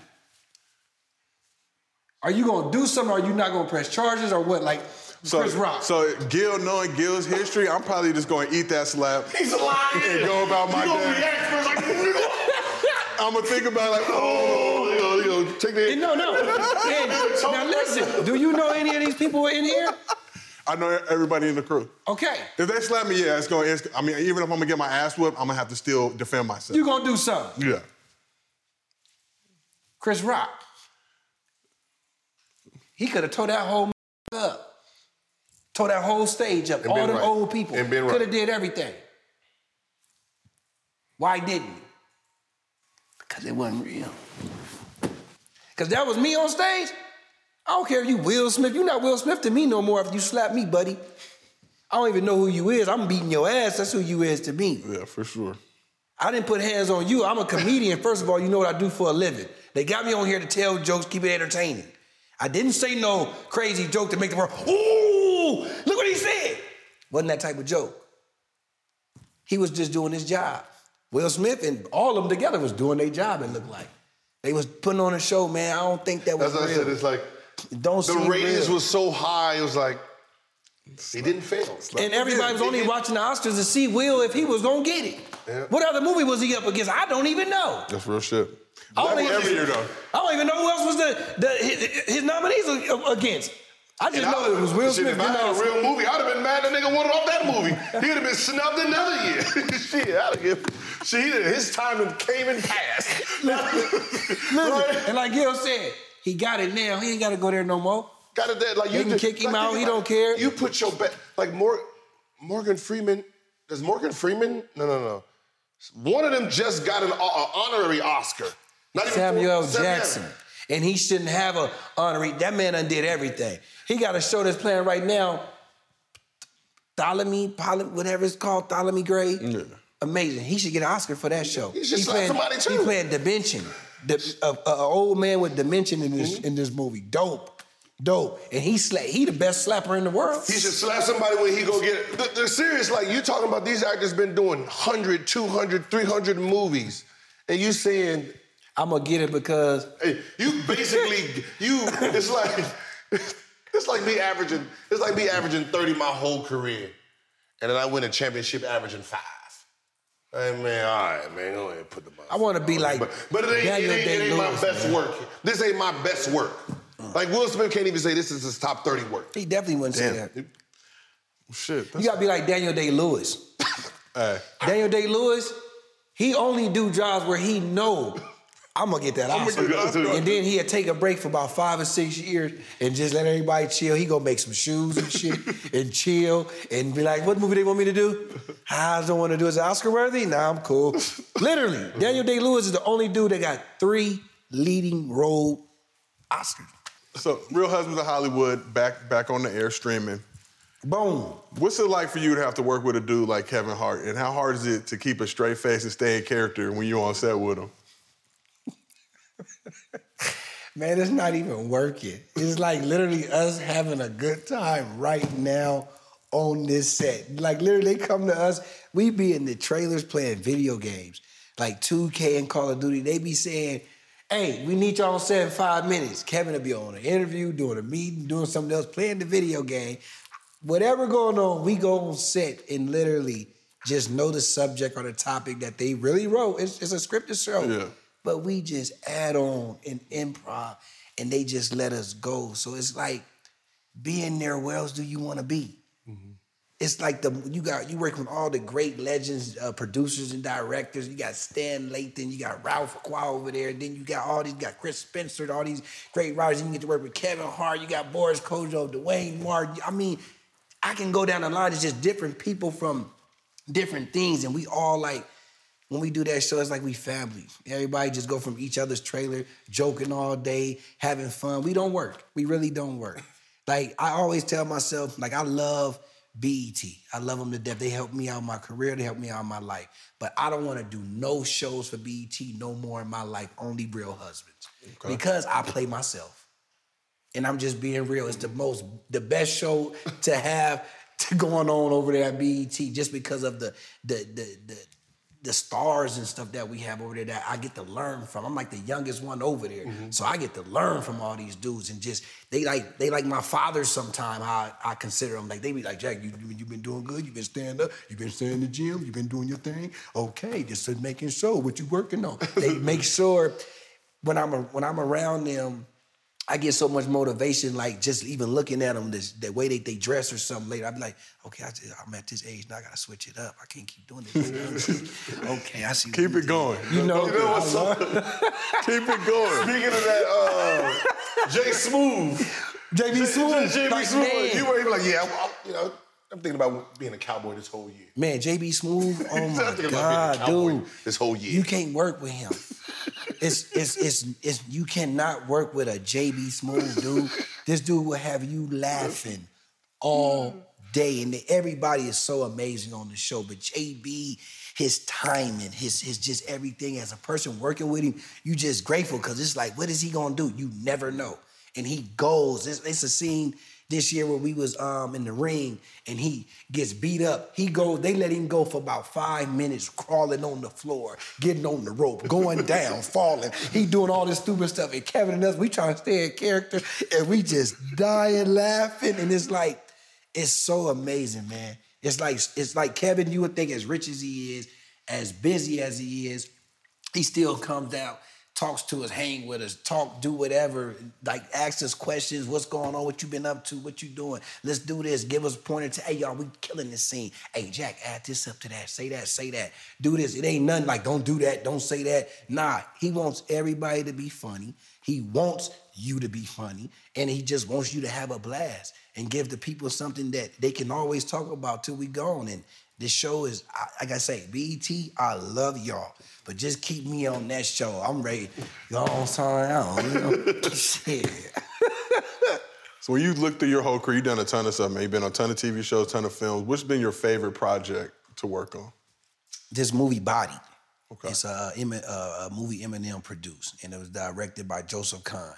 are you gonna do something? Or are you not gonna press charges or what? Like So, Chris Rock. so Gil, knowing Gil's history, I'm probably just going to eat that slap. he's lying. And go about my you gonna day. react first like, I'm gonna think about like, oh, you that. no, no. And now listen. Do you know any of these people in here? I know everybody in the crew. Okay. If they slap me, yeah, it's going. It's, I mean, even if I'm gonna get my ass whipped, I'm gonna have to still defend myself. You gonna do something? yeah. Chris Rock. He could have tore that whole up. Tore that whole stage up. And All the right. old people. Could right. have did everything. Why didn't he? Because it wasn't real. Because that was me on stage. I don't care if you Will Smith. You're not Will Smith to me no more if you slap me, buddy. I don't even know who you is. I'm beating your ass. That's who you is to me. Yeah, for sure. I didn't put hands on you. I'm a comedian. First of all, you know what I do for a living. They got me on here to tell jokes, keep it entertaining. I didn't say no crazy joke to make the world, ooh, look what he said. Wasn't that type of joke. He was just doing his job. Will Smith and all of them together was doing their job, it looked like. They was putting on a show, man. I don't think that was That's what I said. It's like don't the ratings real. was so high. It was like he didn't fail. And everybody was only watching the Oscars to see Will if he was gonna get it. Yeah. What other movie was he up against? I don't even know. That's real shit. I don't, even, was every year though. I don't even know who else was the, the his, his nominees against. I just And I know it was Will shit, Smith. If I had a real movie, I'd have been mad that nigga wanted off that movie. He'd have been snubbed another year. shit, I'd have. Shit, his time came and passed. Listen, and like Gil said, he got it now. He ain't got to go there no more. Got it that like you can kick him like, out, he about don't care. You put your bet like Mor- Morgan Freeman. Does Morgan Freeman? No, no, no. One of them just got an uh, honorary Oscar. Not Samuel Samuel- Jackson. And he shouldn't have a honorary. That man undid everything. He got a show that's playing right now. Ptolemy, whatever it's called, Ptolemy Grey. Yeah. Amazing. He should get an Oscar for that show. He should slap playing, somebody, too. He playing Dimension. The, old man with Dimension in this Mm-hmm. in this movie. Dope. Dope. And he sla- he the best slapper in the world. He should slap somebody when he go get it. The, the serious, like you talking about these actors been doing 100, 200, 300 movies. And you saying I'm gonna get it because Hey, you basically you. It's like it's like me averaging. It's like me averaging thirty my whole career, and then I win a championship averaging five. Hey man, all right, man, go ahead and put the. I wanna be like but, but it ain't, it Daniel ain't, it ain't my Day-Lewis, best man. work. This ain't my best work. Like Will Smith can't even say this is his top thirty work. he definitely wouldn't say that. Shit. You gotta be like Daniel Day Lewis. hey, Daniel Day Lewis, he only do jobs where he know I'm gonna get that Oscar. get Oscar. And then he'd take a break for about five or six years and just let everybody chill. He gonna make some shoes and shit and chill and be like, what movie they want me to do? I don't want to do is it Oscar worthy? Nah, I'm cool. Literally, Daniel Day Lewis is the only dude that got three leading role Oscars. so Real Husbands of Hollywood back back on the air streaming. Boom. What's it like for you to have to work with a dude like Kevin Hart, and how hard is it to keep a straight face and stay in character when you're on set with him? Man, it's not even working. It's like literally us having a good time right now on this set. Like literally, they come to us. We be in the trailers playing video games, like 2K and Call of Duty. They be saying, "Hey, we need y'all set in five minutes." Kevin will be on an interview, doing a meeting, doing something else, playing the video game. Whatever going on, we go on set and literally just know the subject or the topic that they really wrote. It's, it's a scripted show Yeah. But we just add on and improv and they just let us go. So it's like being there, where else do you want to be? It's like the you got you work with all the great legends, uh, producers and directors. You got Stan Lathan, you got Ralph Qua over there. Then you got all these, you got Chris Spencer, all these great writers. You get to work with Kevin Hart. You got Boris Kodjoe, Duane Martin. I mean, I can go down the line. It's just different people from different things, and we all like when we do that show, it's like we family. Everybody just go from each other's trailer, joking all day, having fun. We don't work. We really don't work. Like I always tell myself, like I love BET. I love them to death. They helped me out in my career. They helped me out in my life. But I don't want to do no shows for BET no more in my life. Only Real Husbands because I play myself and I'm just being real. It's the most, the best show to have to going on over there at BET, just because of the the the the, the stars and stuff that we have over there that I get to learn from. I'm like the youngest one over there, mm-hmm. so I get to learn from all these dudes and just they like they like my father Sometime I I consider them like they be like Jack, you you been doing good. you've been stand up. you've been staying in the gym. you've been doing your thing. Okay, just making sure what you working on. They make sure when I'm a, when I'm around them. I get so much motivation, like just even looking at them, this, the way they, they dress or something later. I'd be like, okay, I just, I'm at this age now. I gotta switch it up. I can't keep doing this. okay, I see. Keep you it did. going. You know, You know what's up? Keep it going. Speaking of that, uh, Jay Smooth. JB Smoove, JB like, Smooth. man. You were like, yeah, I'm, I'm- you know, I'm thinking about being a cowboy this whole year. Man, JB Smoove, oh I'm my thinking about being a God, cowboy dude. this whole year. You can't work with him. It's, it's, it's, it's, you cannot work with a JB Smoove, dude. This dude will have you laughing all mm-hmm. day. And everybody is so amazing on the show. But JB, his timing, his, his just everything as a person working with him, you just grateful because it's like, what is he gonna do? You never know. And he goes. It's, it's a scene this year where we was um in the ring and he gets beat up. He goes, they let him go for about five minutes, crawling on the floor, getting on the rope, going down, falling. He doing all this stupid stuff. And Kevin and us, we trying to stay in character and we just dying laughing. And it's like, it's so amazing, man. It's like it's like Kevin, you would think as rich as he is, as busy as he is, he still comes out, talks to us, hang with us, talk, do whatever, like asks us questions, what's going on, what you been up to, what you doing, let's do this, give us a pointer to, hey y'all, we killing this scene. Hey Jack, add this up to that, say that, say that, do this. It ain't nothing like don't do that, don't say that. Nah, he wants everybody to be funny. He wants you to be funny, and he just wants you to have a blast and give the people something that they can always talk about till we gone. And this show is, I- like I say, BET, I love y'all. But just keep me on that show. I'm ready. Y'all sign out. You know? Shit. So when you look through your whole career, you've done a ton of stuff, man. You've been on a ton of TV shows, ton of films. What's been your favorite project to work on? This movie, Bodied. Okay. It's a, Em- uh, a movie Eminem produced, and it was directed by Joseph Kahn.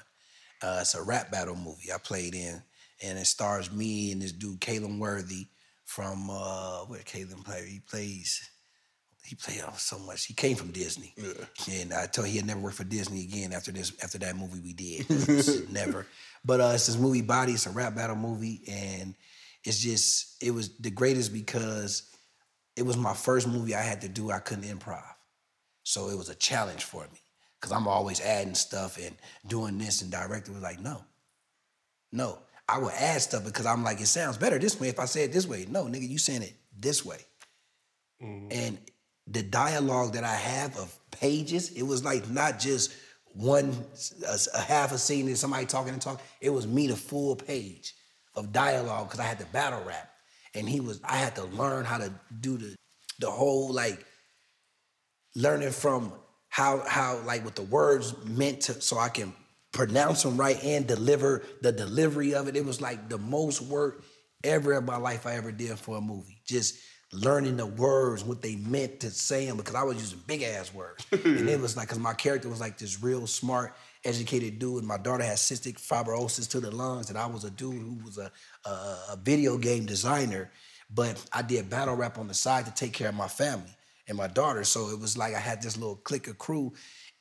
Uh, it's a rap battle movie I played in, and it stars me and this dude, Calum Worthy, from, uh, where Calum play? He plays, he played oh, so much. He came from Disney, and I told he had never worked for Disney again after this after that movie we did. never. But uh, it's this movie Bodied. It's a rap battle movie, and it's just it was the greatest because it was my first movie I had to do. I couldn't improv, so it was a challenge for me because I'm always adding stuff and doing this. And director was like, no, no. I would add stuff because I'm like, it sounds better this way if I say it this way. No, nigga, you saying it this way. Mm. And the dialogue that I have of pages, it was like not just one a, a half a scene and somebody talking and talking. It was me the full page of dialogue because I had to battle rap, and he was. I had to learn how to do the the whole like learning from how how like what the words meant to so I can pronounce them right and deliver the delivery of it. It was like the most work ever in my life I ever did for a movie. Just learning the words, what they meant to say them, because I was using big ass words. and it was like, because my character was like this real smart, educated dude, and my daughter had cystic fibrosis to the lungs, and I was a dude who was a, a, a video game designer, but I did battle rap on the side to take care of my family and my daughter. So it was like I had this little clique of crew,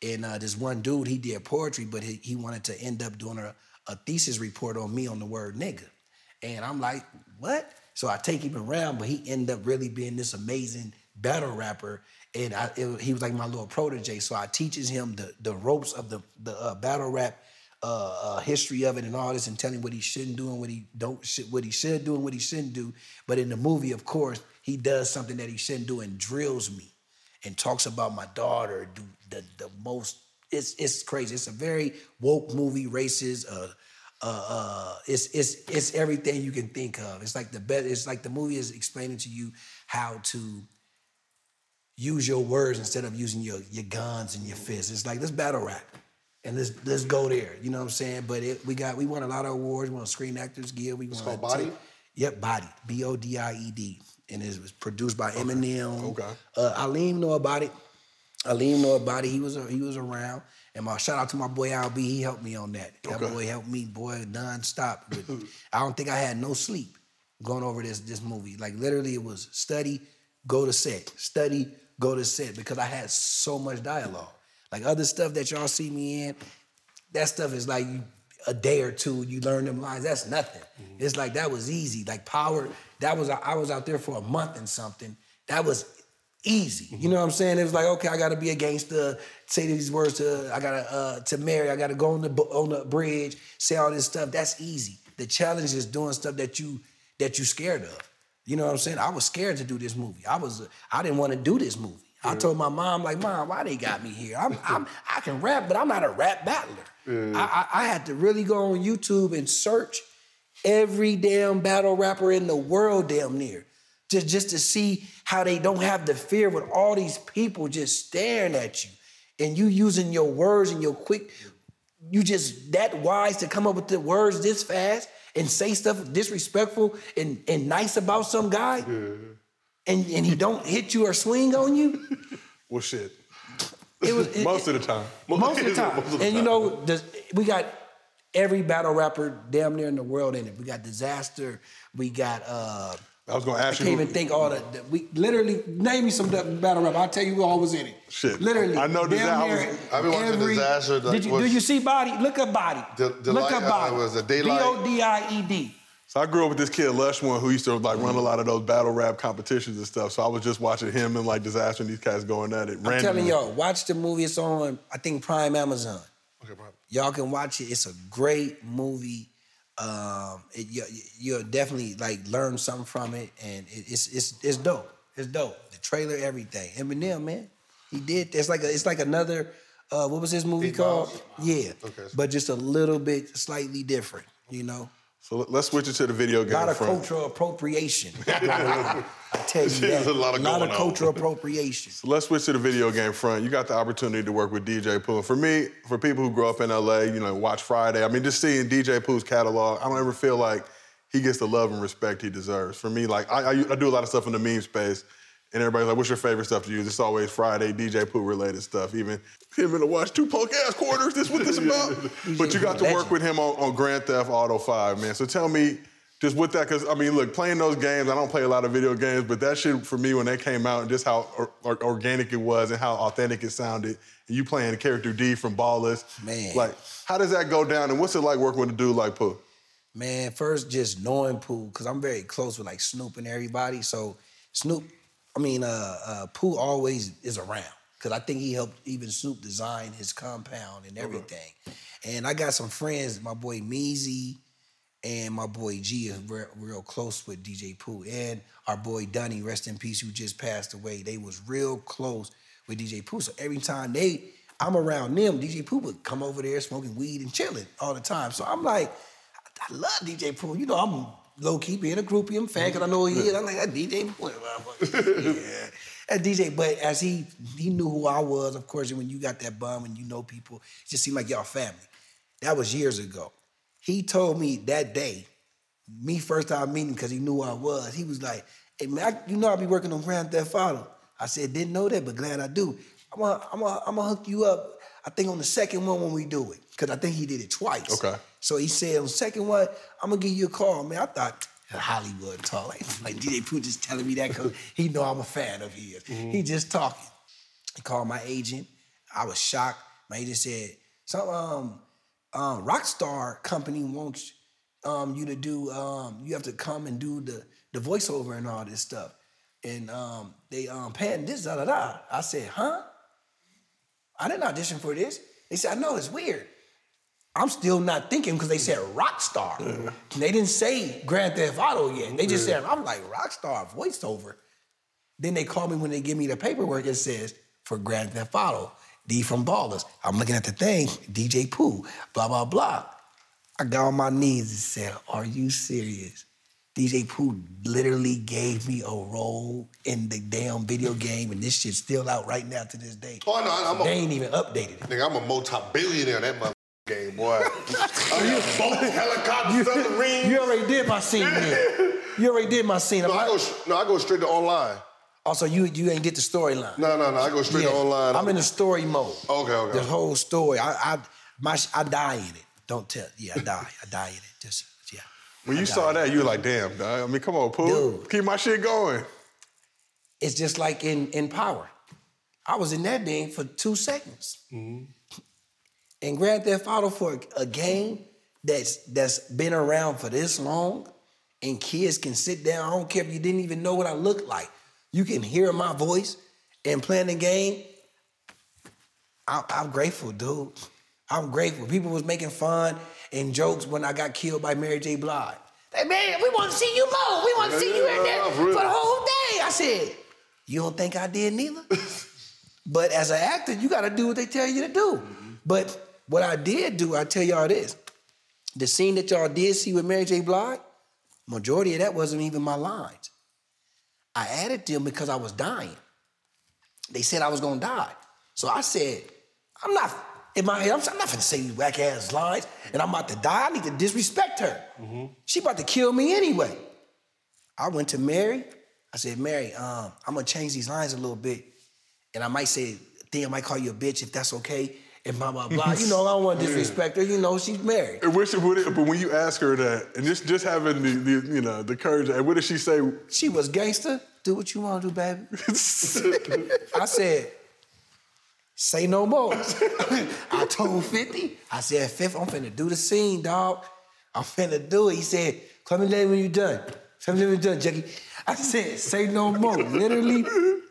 and uh, this one dude, he did poetry, but he, he wanted to end up doing a, a thesis report on me on the word nigga. And I'm like, what? So I take him around, but he ended up really being this amazing battle rapper. And I, it- he was like my little protege. So I teaches him the, the ropes of the, the uh, battle rap uh, uh, history of it and all this, and telling him what he shouldn't do and what he don't what he should do and what he shouldn't do. But in the movie, of course, he does something that he shouldn't do and drills me and talks about my daughter. Do the the most. It's it's crazy. It's a very woke movie. Racist. Uh, uh, uh, it's it's it's everything you can think of. It's like the best. It's like the movie is explaining to you how to use your words instead of using your your guns and your fists. It's like let's battle rap. And let's let's go there. You know what I'm saying? But it, we got we won a lot of awards. We won Screen Actors Guild. We won called a- Bodied? Yep, Bodied. B O D I E D. And it was produced by Eminem. Okay. Uh, Aleem know about it. Aleem know about it. He was he was around. And my shout out to my boy Al He helped me on that. That boy helped me, boy, non-stop. With- I don't think I had no sleep going over this this movie. Like literally, it was study, go to set, study, go to set because I had so much dialogue. Like other stuff that y'all see me in, that stuff is like a day or two. You learn them lines. That's nothing. It's like that was easy. Like power. That was I was out there for a month and something. That was easy. You know what I'm saying? It was like okay, I got to be a gangster. Say these words to I gotta uh, to Mary. I gotta go on the on the bridge. Say all this stuff. That's easy. The challenge is doing stuff that you that you scared of. You know what I'm saying? I was scared to do this movie. I was I didn't want to do this movie. I told my mom, like, mom, why they got me here? I'm, I'm I can rap, but I'm not a rap battler. I, I, I had to really go on YouTube and search every damn battle rapper in the world, damn near, just just to see how they don't have the fear with all these people just staring at you, and you using your words and your quick, you just that wise to come up with the words this fast and say stuff disrespectful and, and nice about some guy, and and he don't hit you or swing on you. Well, shit. It was it- Most of the time. most of the time. Most of the and you know, the, we got every battle rapper damn near in the world in it. We got Dizaster. We got. uh I was gonna I ask you. I can't even think all the, the- We literally name me some battle rap. I'll tell you who all was in it. Shit. Literally. I know Dizaster- I I've been watching Dizaster, that Did you, was- do you see Bodied? Look up Bodied. De- Look Delight- up uh, Bodied. was it Daylyt? D O D I E D. So I grew up with this kid Lush one who used to like run a lot of those battle rap competitions and stuff. So I was just watching him and like Dizaster and these guys going at it. I'm randomly. telling y'all, watch the movie. It's on, I think, Prime Amazon. Okay, bro. Y'all can watch it. It's a great movie. Um, it, you, you'll definitely like learn something from it, and it, it's it's it's dope. It's dope. The trailer, everything. Eminem, man, he did. It's like a, it's like another. Uh, what was his movie Eight called? Miles? Yeah, Okay. but just a little bit slightly different. You know, So let- let's switch it to the video a game lot of front. cultural appropriation. I tell you There's that. a lot of going on. cultural appropriation. So let's switch to the video game front. You got the opportunity to work with DJ Pooh. And for me, for people who grow up in LA, you know, watch Friday. I mean, just seeing DJ Pooh's catalog, I don't ever feel like he gets the love and respect he deserves. For me, like I, I, I do a lot of stuff in the meme space, and everybody's like, "What's your favorite stuff to use?" It's always Friday DJ Pooh related stuff. Even him in the watch two punk ass quarters. This what this about? but you got to work with him on, on Grand Theft Auto Five, man. So tell me. just with that, because I mean, look, playing those games, I don't play a lot of video games, but that shit for me when they came out and just how or, or- organic it was and how authentic it sounded, and you playing the character D from Ballas, Man. like how does that go down, and what's it like working with a dude like Pooh? Man, first just knowing Pooh, because I'm very close with like Snoop and everybody. So Snoop, I mean, uh, uh, Pooh always is around. Cause I think he helped even Snoop design his compound and everything. And I got some friends, my boy Meezy and my boy G is real, real close with DJ Pooh. And our boy Dunny, rest in peace, who just passed away. They was real close with DJ Pooh. So every time they, I'm around them, DJ Pooh would come over there smoking weed and chilling all the time. So I'm like, I love DJ Pooh. You know, I'm low key being a groupie. I'm a fan because I know who he is. I'm like, that DJ yeah. That DJ, but as he he knew who I was, of course, when you got that bum and you know people, it just seemed like y'all family. That was years ago. He told me that day, me first time meeting because he knew who I was. He was like, "Hey man, I, you know I be working on Grand Theft Auto." I said, "Didn't know that, but glad I do. I'm gonna, I'm gonna, I'm gonna hook you up. I think on the second one when we do it, because I think he did it twice. Okay. So he said on the second one, I'm gonna give you a call, man. I thought Hollywood talk like, like DJ Pooh just telling me that because he know I'm a fan of his. He just talking. He called my agent. I was shocked. My agent said, "Some um, um, Rockstar company wants um, you to do. Um, you have to come and do the the voiceover and all this stuff. And um, they um, paying this da da da. I said, huh? I didn't audition for this. They said, I know it's weird. I'm still not thinking because they said Rockstar. They didn't say Grand Theft Auto yet. They just said, I'm like, Rockstar voiceover. Then they call me when they give me the paperwork. It says for Grand Theft Auto, D from Ballas. I'm looking at the thing, DJ Pooh, blah, blah, blah. I got on my knees and said, Are you serious? DJ Pooh literally gave me a role in the damn video game, and this shit's still out right now to this day. Oh, no, I'm a- they ain't even updated it. Nigga, I'm a multi-billionaire in that mother game, boy. I mean, boats, helicopters, submarines. You already did my scene, man. You already did my scene. no, I go, no, I go straight to online. Oh, also, you you ain't did the storyline. No, no, no, I go straight to online. I'm in the story mode. Okay, okay. The whole story. I I my I die in it. Don't tell. Yeah, I die. I die in it. Just yeah. When you saw that, you were like, damn, dog. I mean, come on, Pooh, keep my shit going. It's just like in in Power. I was in that thing for two seconds. Mm-hmm. In Grand Theft Auto for a, a game that's that's been around for this long, and kids can sit down. I don't care if you didn't even know what I looked like. You can hear my voice and playing the game. I, I'm grateful, dude. I'm grateful. People was making fun and jokes when I got killed by Mary J. Blige. Hey man, we want to see you more. We want to see you in there Yeah, for the whole day. I said, you don't think I did neither? but as an actor, you got to do what they tell you to do. But what I did do, I tell y'all this: the scene that y'all did see with Mary J. Blige, majority of that wasn't even my lines. I added them because I was dying. They said I was gonna die. So I said, I'm not, in my head, I'm, I'm not gonna say these whack ass lines and I'm about to die. I need to disrespect her. She about to kill me anyway. I went to Mary. I said, Mary, um, I'm gonna change these lines a little bit. And I might say, thing, I might call you a bitch if that's okay. And blah, blah, blah. you know, I don't wanna disrespect her. You know, she's married. And wish it would it, but when you ask her that, and just just having the, the you know the courage, and what did she say? She was gangster. Do what you want to do, baby. I said, say no more. I told 50. I said, 50, I'm finna do the scene, dog. I'm finna do it. He said, come me when you're done. Tell me when you're done, Jackie. I said, say no more. Literally,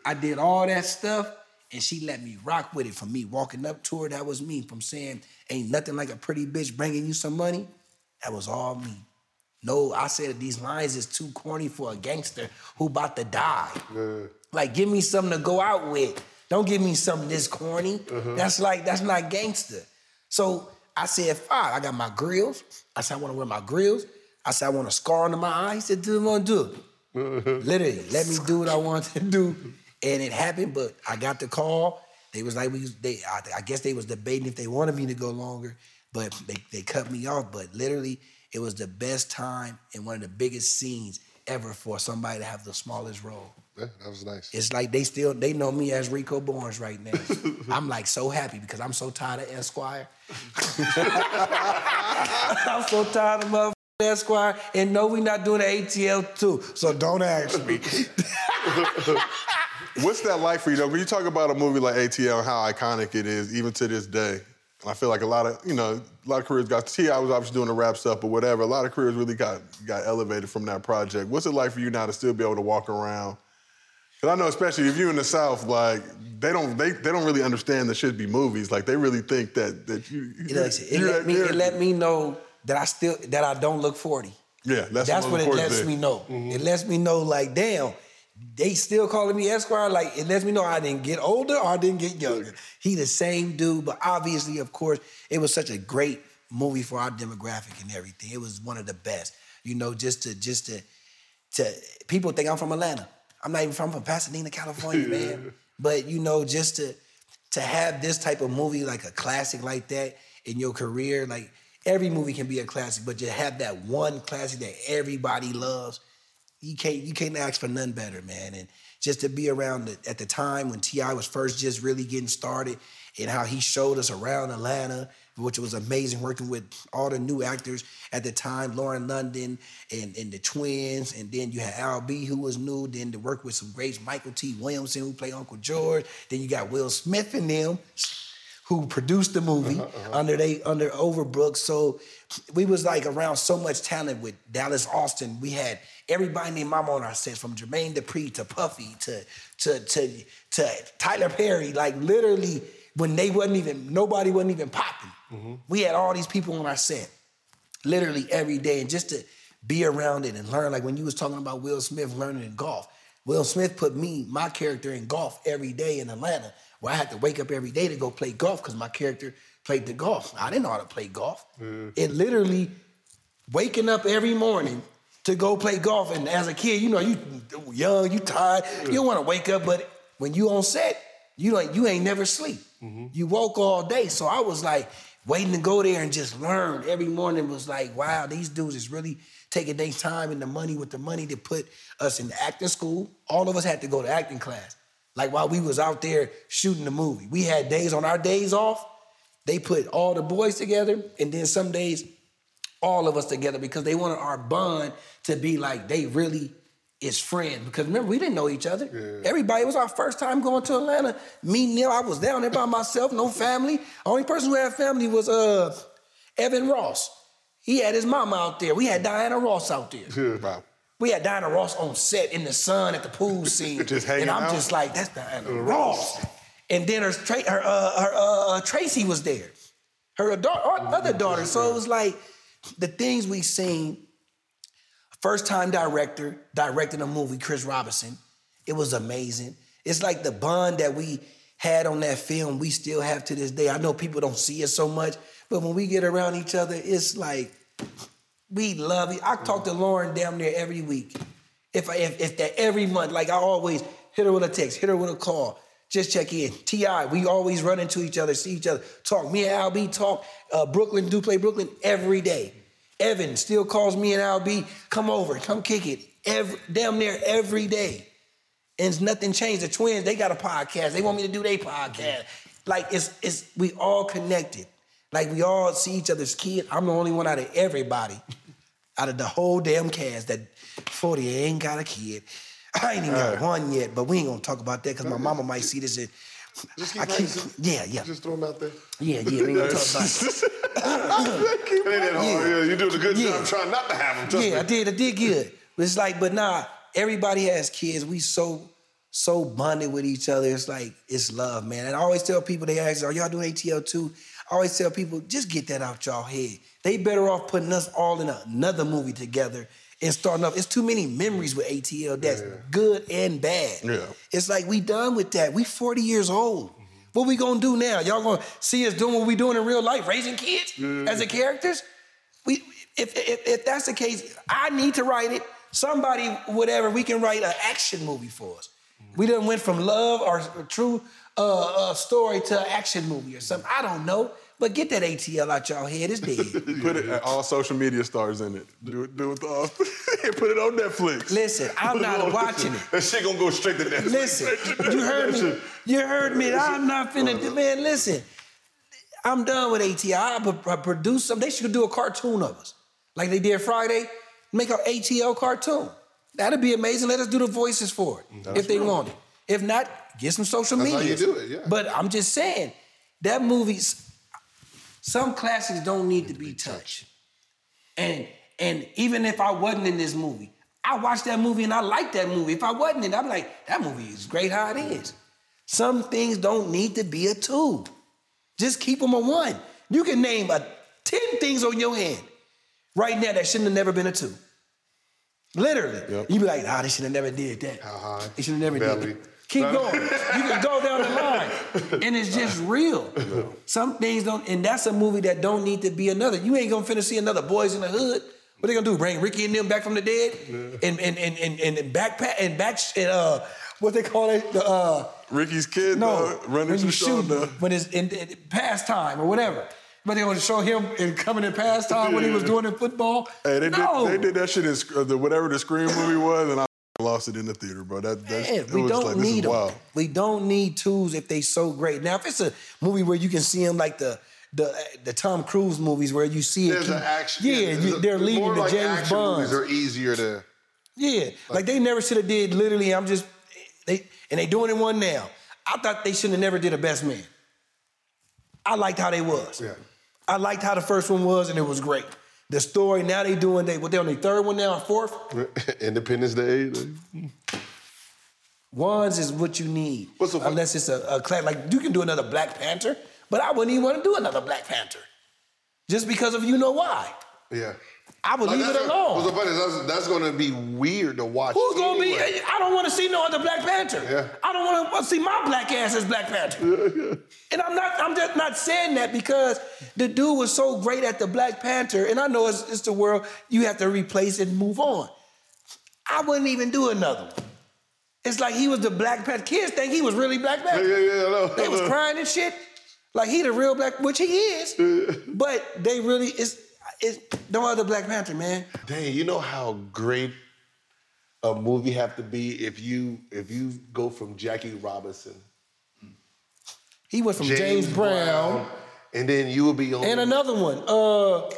I did all that stuff, and she let me rock with it. From me walking up to her, that was me. From saying, ain't nothing like a pretty bitch bringing you some money, that was all me. No, I said these lines is too corny for a gangster who about to die. Like, give me something to go out with. Don't give me something this corny. Mm-hmm. That's like, that's not gangster. So I said, fine. I got my grills. I said, I want to wear my grills. I said, I want a scar under my eye. He said, do what I want to do. Literally, let me do what I want to do. And it happened, but I got the call. They was like, we they, I, I guess they was debating if they wanted me to go longer, but they, they cut me off. But literally, it was the best time and one of the biggest scenes ever for somebody to have the smallest role. Yeah, that was nice. It's like they still they know me as Rico Barnes right now. I'm like so happy because I'm so tired of Esquire. I'm so tired of mother. Esquire, and no, we not doing the ATL too. So don't ask me. What's that like for you though? When you talk about a movie like ATL and how iconic it is, even to this day, and I feel like a lot of you know a lot of careers got. T.I. was obviously doing the rap stuff, but whatever. A lot of careers really got got elevated from that project. What's it like for you now to still be able to walk around? Because I know, especially if you're in the South, like they don't they, they don't really understand that should be movies. Like they really think that that you. You know, it, you're let that me, it let me know that I still that I don't look 40. Yeah, that's, That's what it lets thing. me know. Mm-hmm. It lets me know, like, damn, they still calling me Esquire. Like, it lets me know I didn't get older or I didn't get younger. He the same dude, but obviously, of course, it was such a great movie for our demographic and everything. It was one of the best. You know, just to just to to people think I'm from Atlanta. I'm not even from, from Pasadena, California, man. But you know, just to to have this type of movie, like a classic like that in your career, like every movie can be a classic, but to have that one classic that everybody loves, you can't you can't ask for none better, man. And just to be around the, at the time when T.I. was first just really getting started, and how he showed us around Atlanta, which was amazing working with all the new actors at the time, Lauren London and, and the twins, and then you had Al B who was new, then to work with some greats, Mykelti Williamson who played Uncle George, then you got Will Smith and them who produced the movie uh-huh, uh-huh. under they under Overbrook. So we was like around so much talent with Dallas Austin. We had everybody named Mama on our sets, from Jermaine Dupri to Puffy to to to to Tyler Perry. Like literally, when they wasn't even nobody wasn't even popping. We had all these people on our set, literally every day, and just to be around it and learn. Like when you was talking about Will Smith learning in golf. Will Smith put me, my character, in golf every day in Atlanta, where I had to wake up every day to go play golf because my character played the golf. I didn't know how to play golf. Mm. It literally waking up every morning to go play golf. And as a kid, you know, you young, you tired, you don't want to wake up, but when you on set, you don't, you ain't never sleep. Mm-hmm. You woke all day. So I was like waiting to go there and just learn every morning was like, wow, these dudes is really taking their time and the money with the money to put us in acting school. All of us had to go to acting class. Like while we was out there shooting the movie. We had days on our days off. They put all the boys together, and then some days all of us together because they wanted our bond to be like they really is friends. Because remember, we didn't know each other. Everybody it was our first time going to Atlanta. Me, Neil, I was down there by myself, no family. Only person who had family was uh Evan Ross. He had his mama out there. We had Diana Ross out there. Wow. We had Diana Ross on set in the sun at the pool scene. Just hanging and I'm out? just like, that's Diana Ross. And then her, Tra- her, uh, her uh, uh, Tracee was there. Her da- her other daughter. So it was like the things we seen. First time director directing a movie, Chris Robinson. It was amazing. It's like the bond that we had on that film, we still have to this day. I know people don't see it so much, but when we get around each other, it's like we love it. I talk to Lauren damn near every week. If I, if, if that every month, like I always hit her with a text, hit her with a call, just check in. T.I., we always run into each other, see each other, talk. Me and Al B talk. Uh, Brooklyn do play Brooklyn every day. Evan still calls me and Al B, come over, come kick it. Every damn near every day. And nothing changed. The twins, they got a podcast. They want me to do their podcast. Like it's it's we all connected. Like we all see each other's kid. I'm the only one out of everybody, out of the whole damn cast that 40 ain't got a kid. I ain't even got one yet, but we ain't gonna talk about that because my mama might see this and Just I keep keep, practicing. yeah, yeah, Just throw them out there. yeah, yeah. We ain't gonna talk about it. It ain't that hard. Yeah. Yeah, you doing a good Yeah. job trying not to have them. Yeah, I did. I did good. But it's like, but nah, everybody has kids. We so so bonded with each other. It's like it's love, man. And I always tell people they ask, "Are y'all doing ATL too?" I always tell people, just get that out y'all head. They better off putting us all in another movie together and starting up. It's too many memories with ATL. That's good and bad. Yeah. It's like we done with that. We 40 years old. What we gonna do now? Y'all gonna see us doing what we doing in real life, raising kids as the characters? We if, if if that's the case, I need to write it. Somebody, whatever, we can write an action movie for us. We done went from love or true uh, uh, story to action movie or something. I don't know, but get that ATL out y'all head. It's dead. Put it all social media stars in it. Do it. Do it. Uh, all, put it on Netflix. Listen, I'm not watching it. That shit gonna go straight to Netflix. Listen, you heard me. You heard me. I'm not finna. do Man, listen. I'm done with ATL. I pro- produce some. They should do a cartoon of us. like they did Friday. Make an ATL cartoon. That'd be amazing. Let us do the voices for it if they want it. If not, get some social That's how media. you do it, yeah. But I'm just saying that movies. Some classics don't need to be touched. And and even if I wasn't in this movie, I watched that movie and I liked that movie. If I wasn't in it, I'm like, that movie is great how it is. Some things don't need to be a two. Just keep them a one. You can name a 10 things on your hand right now that shouldn't have never been a two. Literally. You be like, ah, they should have never did that. How high? They should have never did that. Keep going. You can go down the line. And it's just real. Some things don't, and that's a movie that don't need to be another. You ain't gonna finna see another Boys in the Hood. What they gonna do? Bring Ricky and them back from the dead? And and and and and backpack and back and uh what they call it? The uh Ricky's kid, no, though, running to the shoot, when it's in, in pastime or whatever. But they want to show him in coming in pastime when he was doing in football. Hey, they no. did they did that shit in uh, the whatever the Scream movie was, and I lost it in the theater, bro. That that's Man, it we was don't like need them. We don't need twos if they so great. Now, if it's a movie where you can see them like the the the Tom Cruise movies where you see it, There's keep- an action. yeah, there's you, they're leading the like James Bond. Movies are easier to. Yeah, like, they never should have did. Literally, I'm just they and they doing it one now. I thought they shouldn't have never did a Best Man. I liked how they was. Yeah. I liked how the first one was, and it was great. The story now they doing they what they on their third one now, fourth. Independence Day. Ones is what you need. What's the- Unless it's a, a class like you can do another Black Panther, but I wouldn't even want to do another Black Panther, just because of you know why. Yeah. I would Like, leave it alone. What's so funny is that's, that's going to be weird to watch. Who's gonna be? anyway. I don't want to see no other Black Panther. Yeah. I don't want to see my black ass as Black Panther. Yeah, yeah. and I'm not. I'm just not saying that because the dude was so great at the Black Panther, and I know it's, it's the world. You have to replace it and move on. I wouldn't even do another one. It's like he was the Black Panther. Kids think he was really Black Panther. Yeah, yeah, yeah. They was crying and shit. Like he the real black, which he is. but they really is. It's no other Black Panther, man. Dang, you know how great a movie have to be if you if you go from Jackie Robinson, He went from James, Brown, and then you will be on and another one. Uh,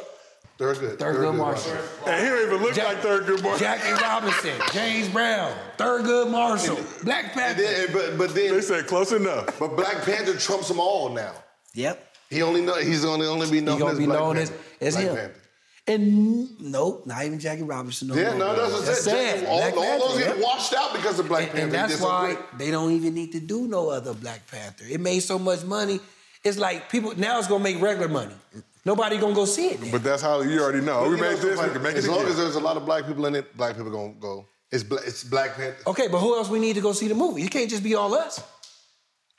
Thurgood Thurgood Marshall. And he don't even look Jack- like Thurgood Boy. Jackie Robinson, James Brown, Thurgood Marshall, Black And Panther. then, but but then They said close enough. but Black Panther trumps them all now. Yep. He only know he's only only be known He gonna as be Black known as, Panther. as Black him. Panther. And nope, not even Jackie Robinson. No Yeah, more. no, that's what I That's said. sad. Jackie- All, Black all Panther, those get washed out because of Black And, Panther. and that's why great. they don't even need to do no other Black Panther. It made so much money. It's like people now it's gonna make regular money. Nobody gonna go see it. Now. But that's how you already know. But we you know made what's so this, we can make it As long again. as there's a lot of black people in it, black people gonna go. It's black. It's Black Panther. okay, but who else we need to go see the movie? It can't just be all us.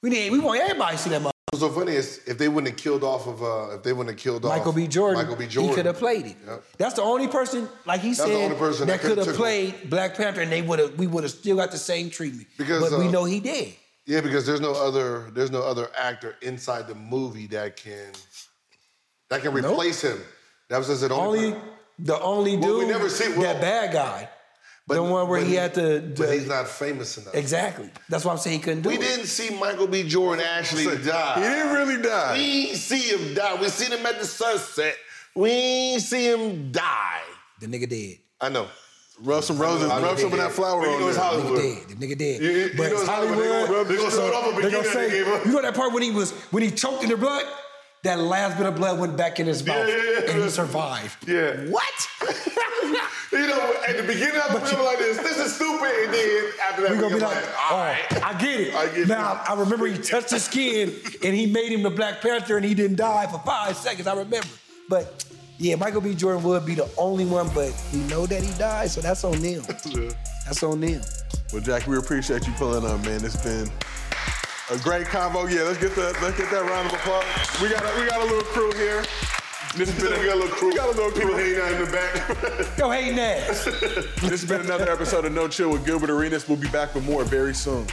We need we want everybody to see that. What's so funny is if they wouldn't have killed off of uh, if they wouldn't have killed Michael off B. Jordan, Michael B. Jordan, he could have played it. Yep. That's the only person, like he the said, only person that that could have played Black Panther, and they would have, we would have still got the same treatment. Because, but we uh, know he did. Yeah, because there's no other there's no other actor inside the movie that can that can replace him. That was just the only. Only the only dude Well, we never see- well- that bad guy, But- the one where but he had to. But he's not famous enough. exactly. That's why I'm saying he couldn't do it. We it. didn't see Michael B. Jordan actually die. He didn't really die. We didn't see him die. We seen him at the sunset. We ain't see him die. The nigga dead. I know. Rub some roses, I know rub some of that did. flour But you on know it's there. The Hollywood. nigga dead. The nigga dead. You- you but know it's Hollywood. They gonna- they gonna start off a they gonna beginning say, gave up. you know that part when he was when he choked in the blood, that last bit of blood went back in his mouth, yeah, yeah. and he survived. Yeah. What? You know, at the beginning of the film like this, this is stupid, and then after that, We're gonna be we like, all oh, right. I get it. I get it. now I remember he touched his skin and he made him the Black Panther and he didn't die for five seconds. I remember. But yeah, Michael B. Jordan would be the only one, but we know that he died, so that's on them. That's on them. Well, Jackie, we appreciate you pulling up, man. It's been a great convo. Yeah, let's get the let's get that round of applause. We got a, we got a little crew here. This has been We got a little crew. We got a little People crew. hanging out in the back. Yo, hating ass. This has been another episode of No Chill with Gilbert Arenas. We'll be back with more very soon.